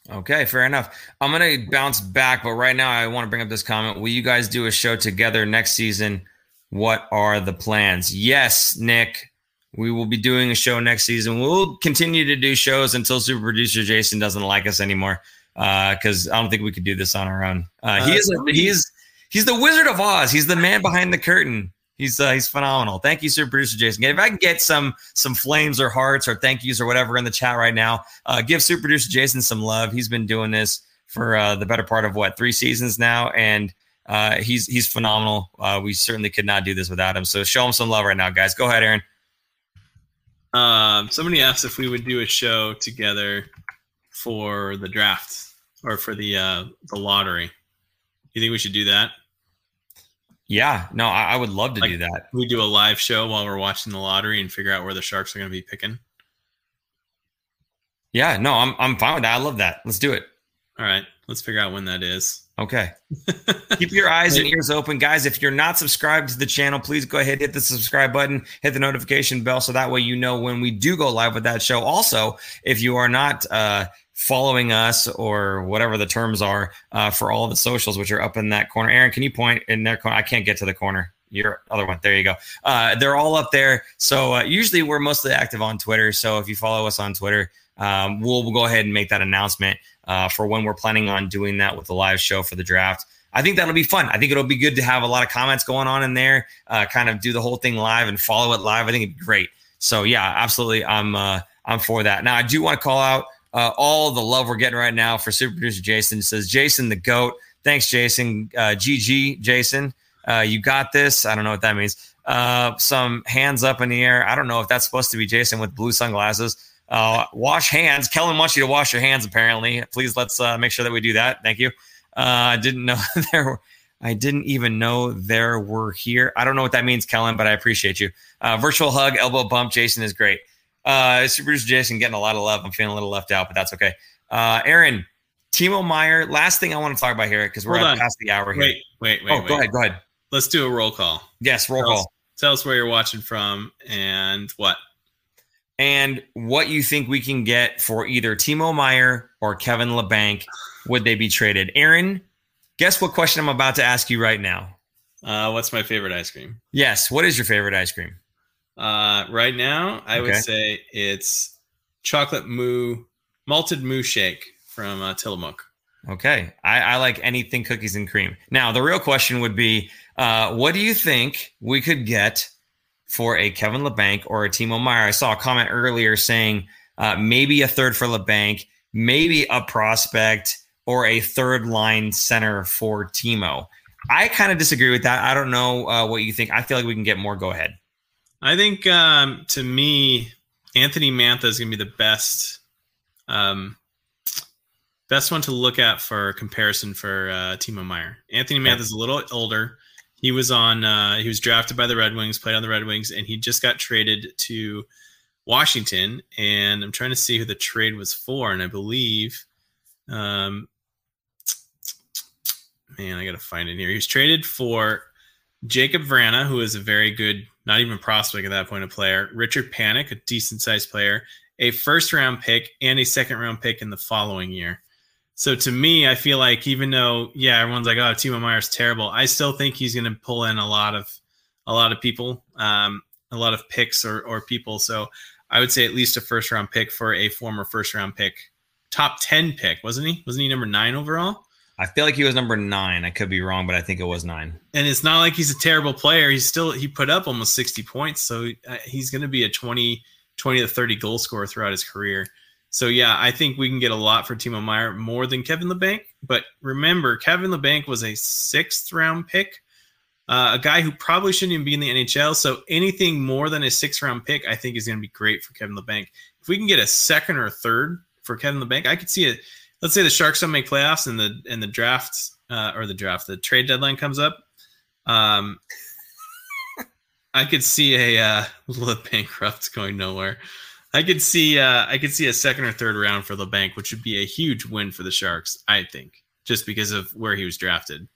Speaker 1: Okay, fair enough. I'm going to bounce back, but right now I want to bring up this comment. Will you guys do a show together next season? What are the plans? Yes, Nick, we will be doing a show next season. We'll continue to do shows until super producer Jason doesn't like us anymore because uh, I don't think we could do this on our own. Uh, he uh, is a, he's he's the Wizard of Oz. He's the man behind the curtain. He's uh, he's phenomenal. Thank you, Super Producer Jason. If I can get some some flames or hearts or thank yous or whatever in the chat right now, uh, give Super Producer Jason some love. He's been doing this for uh, the better part of what three seasons now, and uh, he's he's phenomenal. Uh, we certainly could not do this without him. So show him some love right now, guys. Go ahead, Aaron.
Speaker 2: Um, somebody asked if we would do a show together for the draft or for the uh, the lottery. You think we should do that?
Speaker 1: Yeah, no, I, I would love to like, do that.
Speaker 2: We do a live show while we're watching the lottery and figure out where the sharks are going to be picking.
Speaker 1: Yeah, no, I'm I'm fine with that. I love that. Let's do it.
Speaker 2: All right, let's figure out when that is.
Speaker 1: Okay. Keep your eyes and ears open, guys. If you're not subscribed to the channel, please go ahead hit the subscribe button, hit the notification bell, so that way you know when we do go live with that show. Also, if you are not uh, following us or whatever the terms are uh, for all the socials, which are up in that corner. Aaron, can you point in that corner? I can't get to the corner. Your other one. There you go. Uh, they're all up there. So uh, usually we're mostly active on Twitter. So if you follow us on Twitter, um, we'll, we'll, go ahead and make that announcement uh, for when we're planning on doing that with the live show for the draft. I think that'll be fun. I think it'll be good to have a lot of comments going on in there, uh, kind of do the whole thing live and follow it live. I think it'd be great. So yeah, absolutely. I'm uh, I'm for that. Now I do want to call out uh, all the love we're getting right now for super producer Jason. It says Jason the goat. Thanks, Jason. Uh, GG, Jason. Uh, you got this. I don't know what that means. Uh, some hands up in the air. I don't know if that's supposed to be Jason with blue sunglasses. Uh, wash hands. Kellen wants you to wash your hands. Apparently, please let's uh, make sure that we do that. Thank you. Uh, I didn't know there. Were, I didn't even know there were here. I don't know what that means, Kellen, but I appreciate you. Uh, virtual hug, elbow bump. Jason is great. Uh, Super Producer Jason getting a lot of love. I'm feeling a little left out, but that's okay. Uh, Aaron, Timo Meier. Last thing I want to talk about here because we're
Speaker 2: on.
Speaker 1: past the hour here.
Speaker 2: Wait, wait, wait.
Speaker 1: oh,
Speaker 2: wait.
Speaker 1: go ahead. Go ahead.
Speaker 2: Let's do a roll call.
Speaker 1: Yes, roll
Speaker 2: Tell us-
Speaker 1: call.
Speaker 2: Tell us where you're watching from and what.
Speaker 1: And what you think we can get for either Timo Meier or Kevin Labanc? Would they be traded? Aaron, guess what question I'm about to ask you right now?
Speaker 2: Uh, what's my favorite ice cream?
Speaker 1: Yes. What is your favorite ice cream?
Speaker 2: Uh, right now, I would say it's chocolate moo, malted moo shake from uh, Tillamook.
Speaker 1: Okay. I, I like anything cookies and cream. Now, the real question would be uh, what do you think we could get for a Kevin Labanc or a Timo Meier? I saw a comment earlier saying uh, maybe a third for Labanc, maybe a prospect or a third line center for Timo. I kind of disagree with that. I don't know uh, what you think. I feel like we can get more. Go ahead.
Speaker 2: I think um, to me, Anthony Mantha is going to be the best, um, best one to look at for comparison for uh, Timo Meier. Anthony. Mantha is a little older. He was on. Uh, he was drafted by the Red Wings, played on the Red Wings, and he just got traded to Washington. And I'm trying to see who the trade was for, and I believe, um, man, I got to find it here. He was traded for Jakub Vrana, who is a very good, not even prospect at that point, a player. Richard Panik, a decent sized player, a first round pick, and a second round pick in the following year. So to me, I feel like even though, yeah, everyone's like, "Oh, Timo Meier's terrible," I still think he's going to pull in a lot of, a lot of people, um, a lot of picks or or people. So I would say at least a first round pick for a former first round pick, top ten pick, wasn't he? Wasn't he number nine overall?
Speaker 1: I feel like he was number nine. I could be wrong, but I think it was nine.
Speaker 2: and it's not like he's a terrible player. He's still he put up almost 60 points, so uh, he's going to be a 20 20 to 30 goal scorer throughout his career. So yeah, I think we can get a lot for Timo Meier more than Kevin Labanc. But remember, Kevin Labanc was a sixth round pick, uh, a guy who probably shouldn't even be in the NHL. So anything more than a sixth round pick, I think is going to be great for Kevin Labanc. If we can get a second or a third for Kevin Labanc, I could see it. Let's say the Sharks don't make playoffs and the and the draft uh, or the draft, the trade deadline comes up. Um, I could see a uh, bankrupt going nowhere. I could see uh, I could see a second or third round for Labanc, which would be a huge win for the Sharks. I think just because of where he was drafted.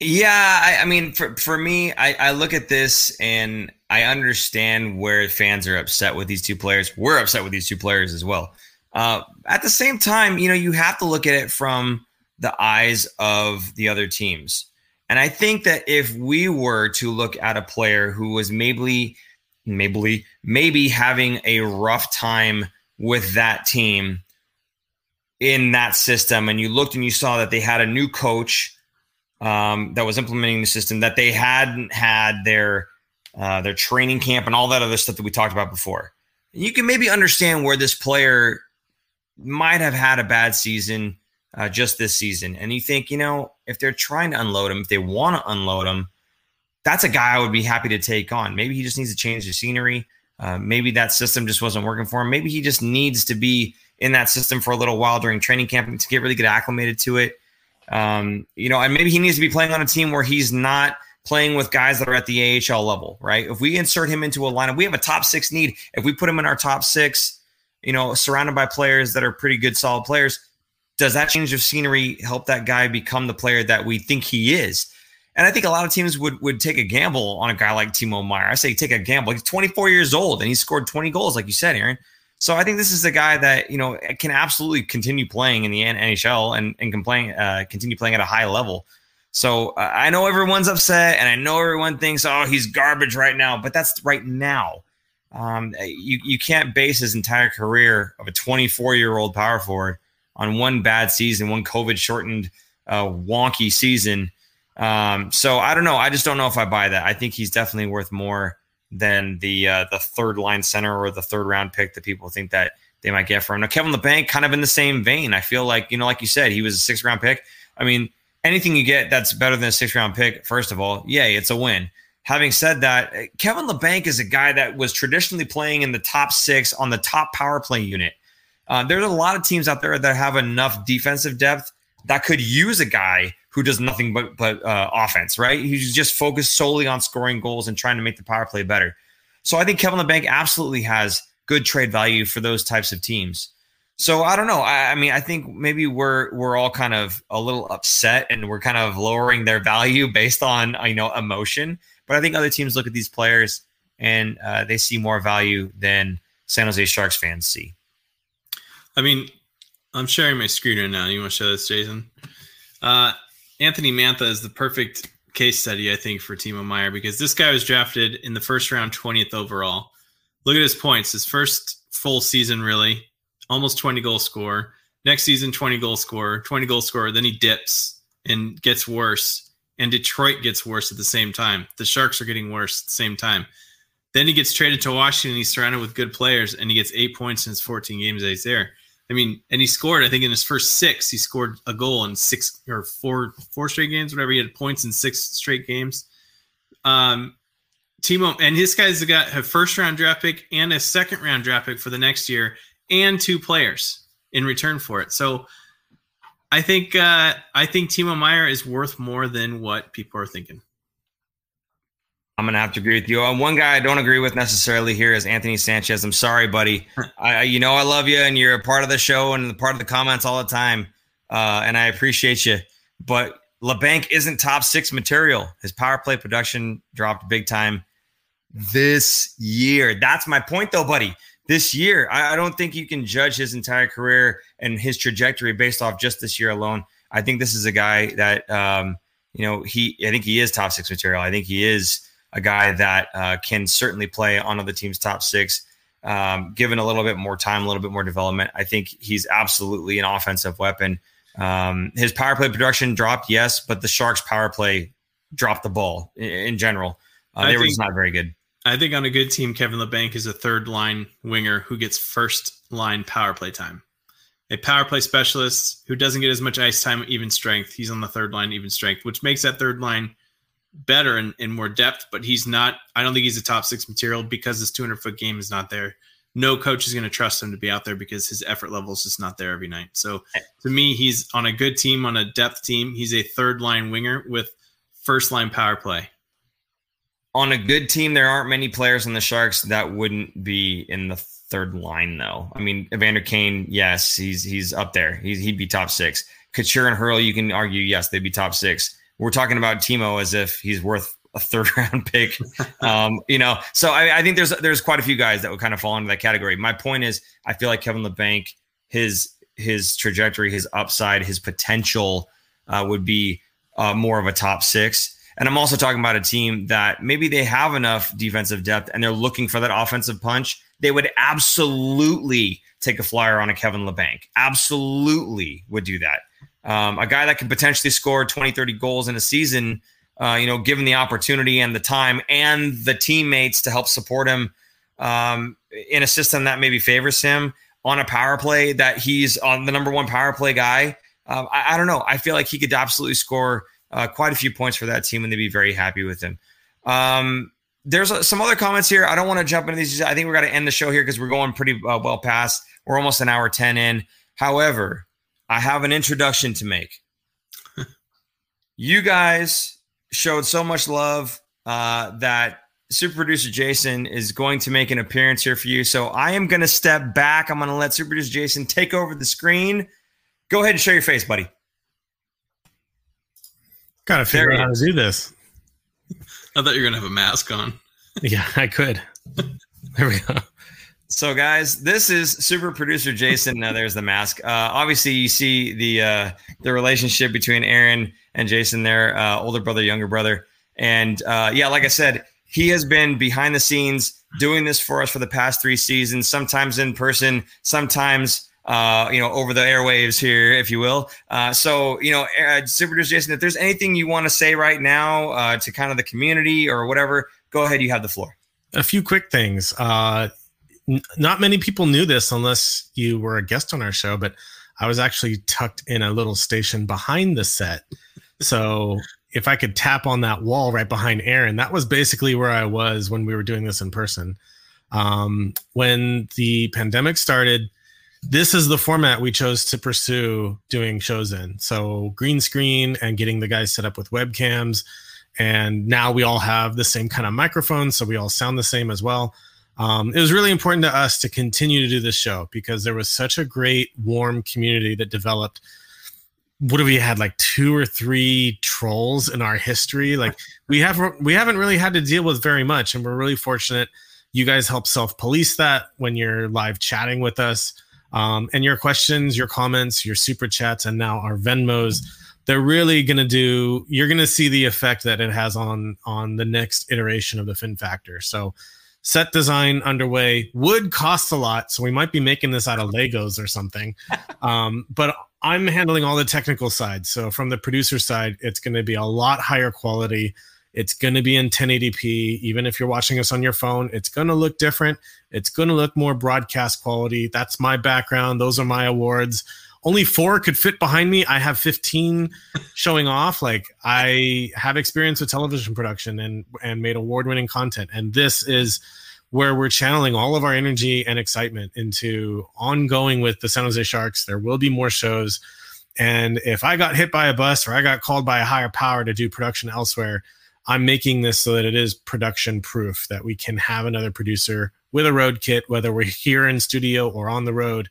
Speaker 1: Yeah, I, I mean, for for me, I, I look at this and I understand where fans are upset with these two players. We're upset with these two players as well. Uh, at the same time, you know, you have to look at it from the eyes of the other teams. And I think that if we were to look at a player who was maybe, maybe, maybe having a rough time with that team in that system, and you looked and you saw that they had a new coach um, that was implementing the system, that they hadn't had their uh, their training camp and all that other stuff that we talked about before. You can maybe understand where this player might have had a bad season uh, just this season, and you think, you know, if they're trying to unload him, if they want to unload him, that's a guy I would be happy to take on. Maybe he just needs to change the scenery. Uh, maybe that system just wasn't working for him. Maybe he just needs to be in that system for a little while during training camp to get really get acclimated to it. Um, you know, and maybe he needs to be playing on a team where he's not playing with guys that are at the AHL level, right? If we insert him into a lineup, we have a top six need. If we put him in our top six, you know, surrounded by players that are pretty good, solid players, does that change of scenery help that guy become the player that we think he is? And I think a lot of teams would would take a gamble on a guy like Timo Meier. I say take a gamble. He's 24 years old and he scored 20 goals, like you said, Aaron. So I think this is a guy that you know can absolutely continue playing in the NHL and and can play, uh, continue playing at a high level. So uh, I know everyone's upset, and I know everyone thinks, "Oh, he's garbage right now," but that's right now. Um, you you can't base his entire career of a 24 year old power forward on one bad season, one COVID shortened, uh, wonky season. Um, so I don't know. I just don't know if I buy that. I think he's definitely worth more than the uh, the third line center or the third round pick that people think that they might get for him. Now Kevin Labanc, kind of in the same vein. I feel like you know, like you said, he was a six round pick. I mean, anything you get that's better than a six round pick, first of all, yay, it's a win. Having said that, Kevin Labanc is a guy that was traditionally playing in the top six on the top power play unit. Uh, there's a lot of teams out there that have enough defensive depth that could use a guy who does nothing but but uh, offense, right? He's just focused solely on scoring goals and trying to make the power play better. So I think Kevin Labanc absolutely has good trade value for those types of teams. So I don't know. I, I, mean, I think maybe we're we're all kind of a little upset and we're kind of lowering their value based on you know emotion. But I think other teams look at these players and uh, they see more value than San Jose Sharks fans see.
Speaker 2: I mean, I'm sharing my screen right now. You want to show this, Jason? Uh, Anthony Mantha is the perfect case study, I think, for Timo Meier because this guy was drafted in the first round, 20th overall. Look at his points. His first full season, really, almost 20 goal score. Next season, 20 goal score, 20 goal score. Then he dips and gets worse. And Detroit gets worse at the same time. The Sharks are getting worse at the same time. Then he gets traded to Washington. He's surrounded with good players, and he gets eight points in his 14 games that he's there. I mean, and he scored. I think in his first six, he scored a goal in six or four four straight games. Whatever, he had points in six straight games. Um, Timo and his guys got a first round draft pick and a second round draft pick for the next year, and two players in return for it. So, I think uh, I think Timo Meier is worth more than what people are thinking.
Speaker 1: I'm gonna have to agree with you. Um, one guy I don't agree with necessarily here is Anthony Sanchez. I'm sorry, buddy. I, you know, I love you, and you're a part of the show and part of the comments all the time, uh, and I appreciate you. But Labanc isn't top six material. His power play production dropped big time this year. That's my point, though, buddy. This year, I, I don't think you can judge his entire career and his trajectory based off just this year alone. I think this is a guy that, um, you know, he. I think he is top six material. I think he is a guy that uh, can certainly play on other teams' top six. Um, given a little bit more time, a little bit more development, I think he's absolutely an offensive weapon. Um, his power play production dropped, yes, but the Sharks' power play dropped the ball in, in general. Uh, they think, were just not very good.
Speaker 2: I think on a good team, Kevin Labanc is a third line winger who gets first line power play time. A power play specialist who doesn't get as much ice time, even strength. He's on the third line, even strength, which makes that third line better and, and more depth, but he's not. I don't think he's a top six material because his 200 foot game is not there. No coach is going to trust him to be out there because his effort level is just not there every night. So to me, he's on a good team, on a depth team. He's a third line winger with first line power play.
Speaker 1: On a good team, there aren't many players in the Sharks that wouldn't be in the third line, though. I mean, Evander Kane, yes, he's he's up there. He's, he'd be top six. Couture and Hertl, you can argue, yes, they'd be top six we're talking about Timo as if he's worth a third round pick. Um, you know, so I, I, think there's there's quite a few guys that would kind of fall into that category. My point is, I feel like Kevin Labanc, his his trajectory, his upside, his potential uh, would be uh, more of a top six. And I'm also talking about a team that maybe they have enough defensive depth and they're looking for that offensive punch. They would absolutely take a flyer on a Kevin Labanc. Absolutely would do that um, a guy that can potentially score 20, 30 goals in a season, uh, you know, given the opportunity and the time and the teammates to help support him um, in a system that maybe favors him on a power play that he's on the number one power play guy. Uh, I, I, don't know. I feel like he could absolutely score uh, quite a few points for that team and they'd be very happy with him. Um, there's uh, some other comments here. I don't want to jump into these. I think we're going to end the show here because we're going pretty uh, well past. We're almost an hour 10 in. However, I have an introduction to make. you guys showed so much love uh, that super producer Jason is going to make an appearance here for you. So I am going to step back. I'm going to let super producer Jason take over the screen. Go ahead and show your face, buddy.
Speaker 5: Got to figure out how to do this.
Speaker 2: I thought you were going to have a mask on.
Speaker 5: Yeah, I could. There we go.
Speaker 1: So, guys, this is super producer Jason. Now, there's the mask. Uh, obviously, you see the uh, the relationship between Aaron and Jason, their uh, older brother, younger brother, and uh, yeah, like I said, he has been behind the scenes doing this for us for the past three seasons. Sometimes in person, sometimes uh, you know over the airwaves here, if you will. Uh, so, you know, super producer Jason, if there's anything you want to say right now to kind of the community or whatever, go ahead. You have the floor.
Speaker 5: A few quick things not many people knew this unless you were a guest on our show, but I was actually tucked in a little station behind the set. So if I could tap on that wall right behind Aaron, that was basically where I was when we were doing this in person. Um, when the pandemic started, this is the format we chose to pursue doing shows in. So green screen and getting the guys set up with webcams. And now we all have the same kind of microphone, so we all sound the same as well. Um, it was really important to us to continue to do this show because there was such a great, warm community that developed. What have we had like two or three trolls in our history? Like we have we haven't really had to deal with very much, and we're really fortunate. You guys help self police that when you're live chatting with us. Um, and your questions, your comments, your super chats, and now our Venmos, they're really going to do. You're going to see the effect that it has on on the next iteration of the Fin Factor. So, set design underway. Wood costs a lot, so we might be making this out of Legos or something. Um, but I'm handling all the technical side. So from the producer side, it's going to be a lot higher quality. It's going to be in 1080p. Even if you're watching us on your phone, it's going to look different. It's going to look more broadcast quality. That's my background. Those are my awards. Only four could fit behind me. I have 15 showing off. Like I have experience with television production and and made award-winning content. And this is where we're channeling all of our energy and excitement into ongoing with the San Jose Sharks. There will be more shows. And if I got hit by a bus or I got called by a higher power to do production elsewhere, I'm making this so that it is production proof that we can have another producer with a road kit, whether we're here in studio or on the road.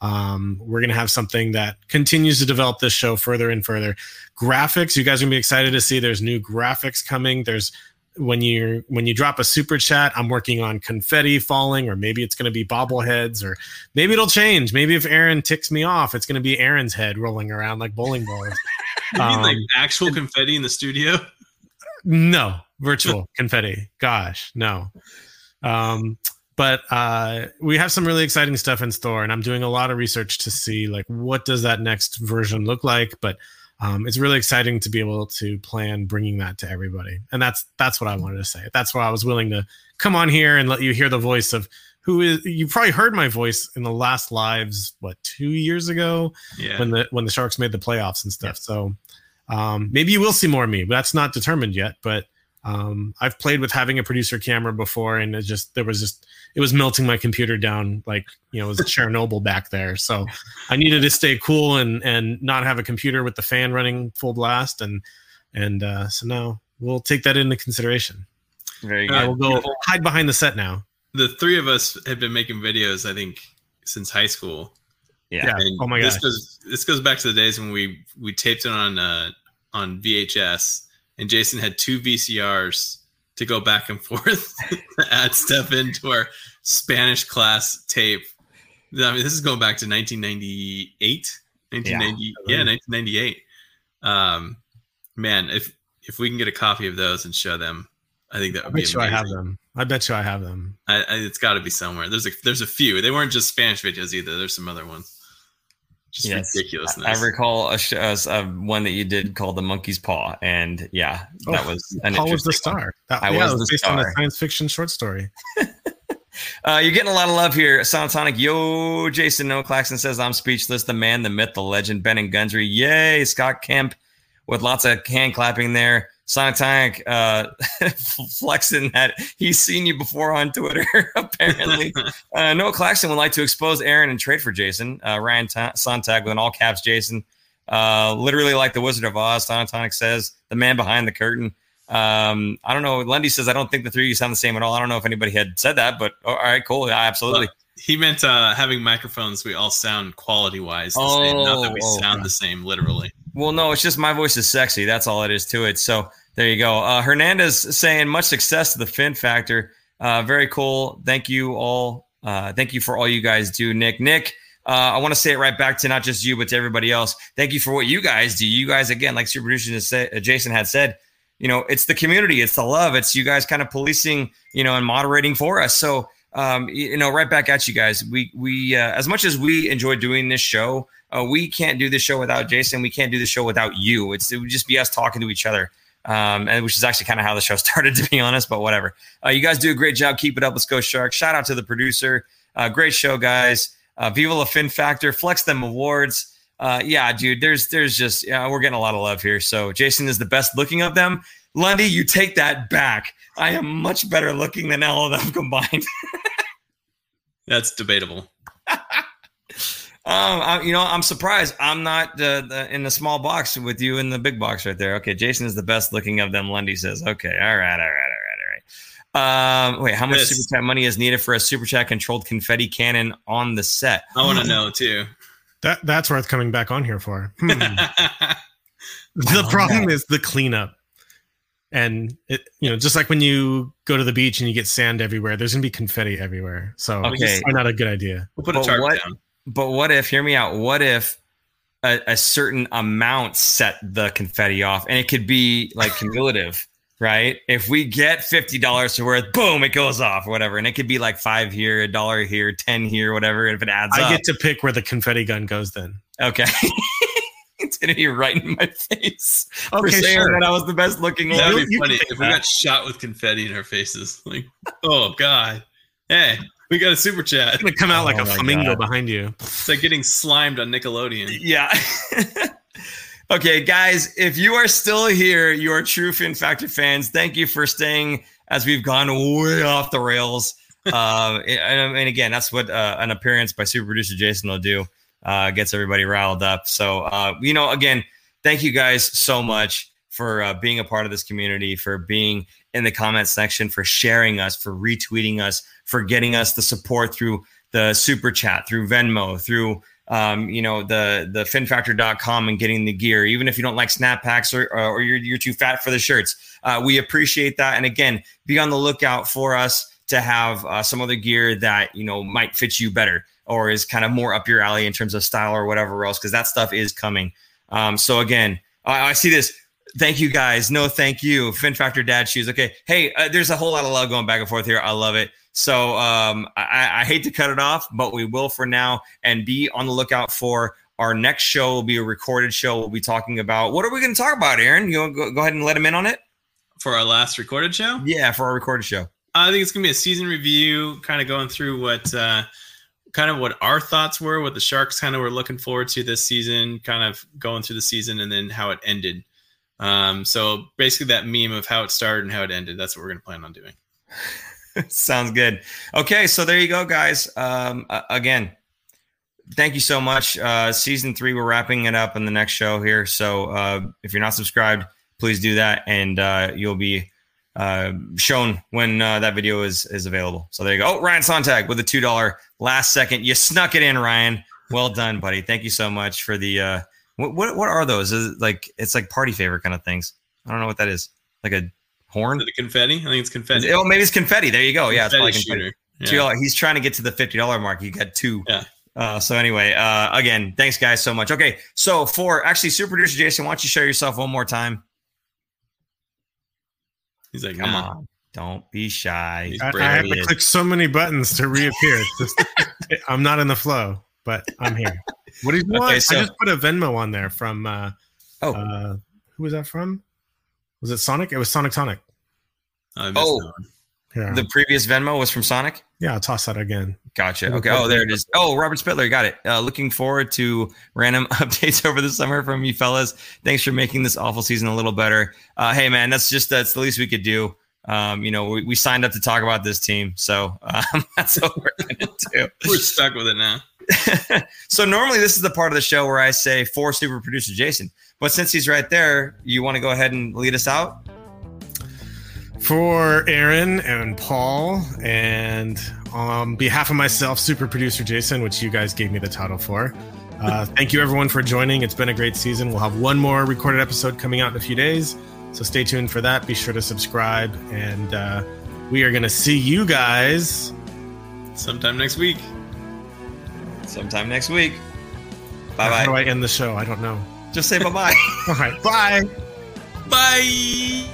Speaker 5: Um, we're going to have something that continues to develop this show further and further. Graphics, you guys are going to be excited to see. There's new graphics coming. There's when you when you drop a super chat, I'm working on confetti falling, or maybe it's going to be bobbleheads, or maybe it'll change. Maybe if Aaron ticks me off, it's going to be Aaron's head rolling around like bowling balls.
Speaker 2: you um, mean like um, actual confetti in the studio?
Speaker 5: No, virtual confetti. Gosh, no. Um, but uh, we have some really exciting stuff in store and i'm doing a lot of research to see like what does that next version look like but um, it's really exciting to be able to plan bringing that to everybody and that's that's what i wanted to say that's why i was willing to come on here and let you hear the voice of who is you probably heard my voice in the last lives what two years ago yeah. when the when the sharks made the playoffs and stuff yeah. so um, maybe you will see more of me that's not determined yet but um, I've played with having a producer camera before, and it just there was just it was melting my computer down like you know it was Chernobyl back there. So I needed to stay cool and and not have a computer with the fan running full blast, and and uh, so now we'll take that into consideration.
Speaker 1: Very good. I
Speaker 5: will go hide behind the set now.
Speaker 2: The three of us have been making videos, I think, since high school.
Speaker 5: Yeah. yeah.
Speaker 2: oh my god. This goes this goes back to the days when we we taped it on uh, on VHS and Jason had two VCRs to go back and forth add stuff into our Spanish class tape. I mean, this is going back to 1998, 1990, yeah, yeah 1998. Um, man, if if we can get a copy of those and show them, I think that would I bet
Speaker 5: be. Amazing. You I have them. I bet you I have them.
Speaker 2: I, I, it's got to be somewhere. There's a there's a few. They weren't just Spanish videos either. There's some other ones. Just yes. ridiculousness.
Speaker 1: I, recall a, show, a, one that you did called the Monkey's Paw, and yeah, oh, that was
Speaker 5: an Paul was the star. That, I yeah, was, was based star. on a science fiction short story.
Speaker 1: uh, you're getting a lot of love here. Sonatonic, yo, Jason Noah Claxton says I'm speechless. The man, the myth, the legend, Ben and Gunsry, yay, Scott Kemp with lots of hand clapping there. Sonic uh, flexing that he's seen you before on Twitter, apparently. uh, Noah Claxton would like to expose Aaron and trade for Jason. Uh, Ryan Ta- Sontag with an all caps Jason. Uh, literally like the Wizard of Oz, Sonic says, the man behind the curtain. Um, I don't know. Lundy says, I don't think the three of you sound the same at all. I don't know if anybody had said that, but oh, all right, cool. Yeah, absolutely. Well,
Speaker 2: he meant uh, having microphones, we all sound quality wise the oh, same, not that we oh, sound the same literally.
Speaker 1: Well, no, it's just my voice is sexy. That's all it is to it. So there you go. Uh, Hernandez saying much success to the Fin Factor. Uh, very cool. Thank you all. Uh, thank you for all you guys do, Nick. Nick, uh, I want to say it right back to not just you, but to everybody else. Thank you for what you guys do. You guys, again, like super producer uh, Jason had said, you know, it's the community, it's the love, it's you guys kind of policing, you know, and moderating for us. So, um, you know, right back at you guys. We we uh, as much as we enjoy doing this show, uh, we can't do this show without Jason. We can't do the show without you. It's it would just be us talking to each other. Um, and which is actually kind of how the show started, to be honest. But whatever. Uh, you guys do a great job. Keep it up. Let's go Sharks. Shout out to the producer. Uh, great show, guys. Uh, Viva la Fin Factor. Flex them awards. Uh, yeah, dude. There's there's just yeah, we're getting a lot of love here. So Jason is the best looking of them. Lundy, you take that back. I am much better looking than all of them combined.
Speaker 2: That's debatable.
Speaker 1: Um, I, you know, I'm surprised I'm not uh, the, in the small box with you in the big box right there. Okay, Jason is the best looking of them. Lundy says, okay, all right, all right, all right, all right. Um, wait, how much
Speaker 2: This-
Speaker 1: super chat money is needed for a super chat controlled confetti cannon on the set?
Speaker 2: I want to know too.
Speaker 5: That that's worth coming back on here for. Hmm. The problem is the cleanup. And it, you know, just like when you go to the beach and you get sand everywhere, there's gonna be confetti everywhere. So
Speaker 1: Okay.
Speaker 5: it's not a good idea.
Speaker 2: we'll put a
Speaker 1: But
Speaker 2: tarp
Speaker 1: what-
Speaker 2: down.
Speaker 1: But what if? Hear me out. What if a, a certain amount set the confetti off, and it could be like cumulative, right? If we get fifty dollars to worth, boom, it goes off, or whatever, and it could be like five here, a dollar here, ten here, whatever. If it adds
Speaker 5: I
Speaker 1: up,
Speaker 5: get to pick where the confetti gun goes then.
Speaker 1: okay. it's gonna be right in my face for
Speaker 5: Okay,
Speaker 1: saying
Speaker 5: sure.
Speaker 1: that I was the best looking
Speaker 2: That would be funny
Speaker 5: take
Speaker 2: if we got shot with confetti in our faces. Like, oh god, hey, we got a super chat.
Speaker 5: It's gonna come out like
Speaker 1: Oh
Speaker 5: a flamingo
Speaker 1: God.
Speaker 5: behind you.
Speaker 2: It's like getting slimed on Nickelodeon.
Speaker 1: Yeah. okay, guys, if you are still here, you are true Fin Factor fans. Thank you for staying as we've gone way off the rails. uh, and, and again, that's what uh, an appearance by super producer Jason will do. Uh, gets everybody riled up. So, uh, you know, again, thank you guys so much for uh, being a part of this community, for being in the comment section, for sharing us, for retweeting us, for getting us the support through the super chat, through Venmo, through um, you know the the finfactor.com and getting the gear. Even if you don't like snap packs or, or you're, you're too fat for the shirts uh, we appreciate that. And again be on the lookout for us to have uh, some other gear that you know might fit you better or is kind of more up your alley in terms of style or whatever else because that stuff is coming. Um, so again I, I see this thank you guys no thank you fin factor dad shoes okay hey uh, there's a whole lot of love going back and forth here i love it so um, I, I hate to cut it off, but we will for now, and be on the lookout for our next show. Will be a recorded show. We'll be talking about what are we going to talk about, Aaron? You wanna go, go ahead and let him in on it.
Speaker 2: For our last recorded show,
Speaker 1: Yeah, for our recorded show.
Speaker 2: I think it's gonna be a season review, kind of going through what, uh, kind of what our thoughts were, what the Sharks kind of were looking forward to this season, kind of going through the season, and then how it ended. Um, so basically, that meme of how it started and how it ended. That's what we're gonna plan on doing.
Speaker 1: Sounds good. Okay, so there you go, guys. Um, uh, again, thank you so much. Uh, season three, we're wrapping it up in the next show here. So uh, if you're not subscribed, please do that, and uh, you'll be uh, shown when uh, that video is is available. So there you go. Oh, Ryan Sontag with a two dollar last second. You snuck it in, Ryan. Well done, buddy. Thank you so much for the. What what what are those? Is it like it's like party favor kind of things? I don't know what that is. Like a horn?
Speaker 2: The confetti, I think it's confetti.
Speaker 1: Oh, maybe it's confetti. There you go. Yeah, it's
Speaker 2: Confetti
Speaker 1: probably confetti.
Speaker 2: Yeah.
Speaker 1: He's trying to get to the fifty dollar mark. He got two.
Speaker 2: Yeah.
Speaker 1: Uh, so anyway, uh, again, thanks guys so much. Okay, so for actually, super producer Jason, why don't you show yourself one more time?
Speaker 2: He's like,
Speaker 1: Come
Speaker 2: nah.
Speaker 1: on, don't be shy.
Speaker 5: I. I have to click so many buttons to reappear. Just- I'm not in the flow, but I'm here. What do you
Speaker 1: Okay,
Speaker 5: want?
Speaker 1: so-
Speaker 5: I just put a Venmo on there from uh,
Speaker 1: Oh,
Speaker 5: uh, who was that from? Was it Sonic? It was Sonic Tonic.
Speaker 1: Oh.
Speaker 5: Yeah,
Speaker 1: the previous Venmo was from Sonic.
Speaker 5: yeah. I'll toss that again.
Speaker 1: Gotcha. Okay. Oh, there it is. Oh, Robert Spittler, got it. Uh, looking forward to random updates over the summer from you fellas. Thanks for making this awful season a little better. Uh, hey, man, that's just that's the least we could do. Um, you know, we, we signed up to talk about this team, so um, that's what we're gonna do.
Speaker 2: We're stuck with it now.
Speaker 1: so normally this is the part of the show where I say for super producer Jason, but since he's right there, you want to go ahead and lead us out?
Speaker 5: For Aaron and Paul, and on behalf of myself, super producer Jason, which you guys gave me the title for. Uh, thank you everyone for joining. It's been a great season. We'll have one more recorded episode coming out in a few days, so stay tuned for that. Be sure to subscribe, and uh, we are going to see you guys.
Speaker 2: Sometime next week.
Speaker 1: Sometime next week. Bye bye.
Speaker 5: How do. I end the show? I don't know.
Speaker 1: Just say bye bye.
Speaker 5: All right, bye.
Speaker 2: Bye.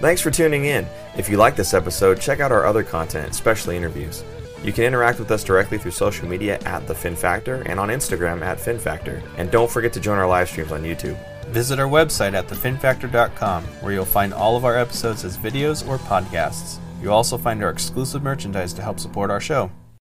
Speaker 6: Thanks for tuning in. If you like this episode, check out our other content, especially interviews. You can interact with us directly through social media at The Fin Factor and on Instagram at Fin Factor. And don't forget to join our live streams on YouTube.
Speaker 7: Visit our website at thefinfactor.com, where you'll find all of our episodes as videos or podcasts. You'll also find our exclusive merchandise to help support our show.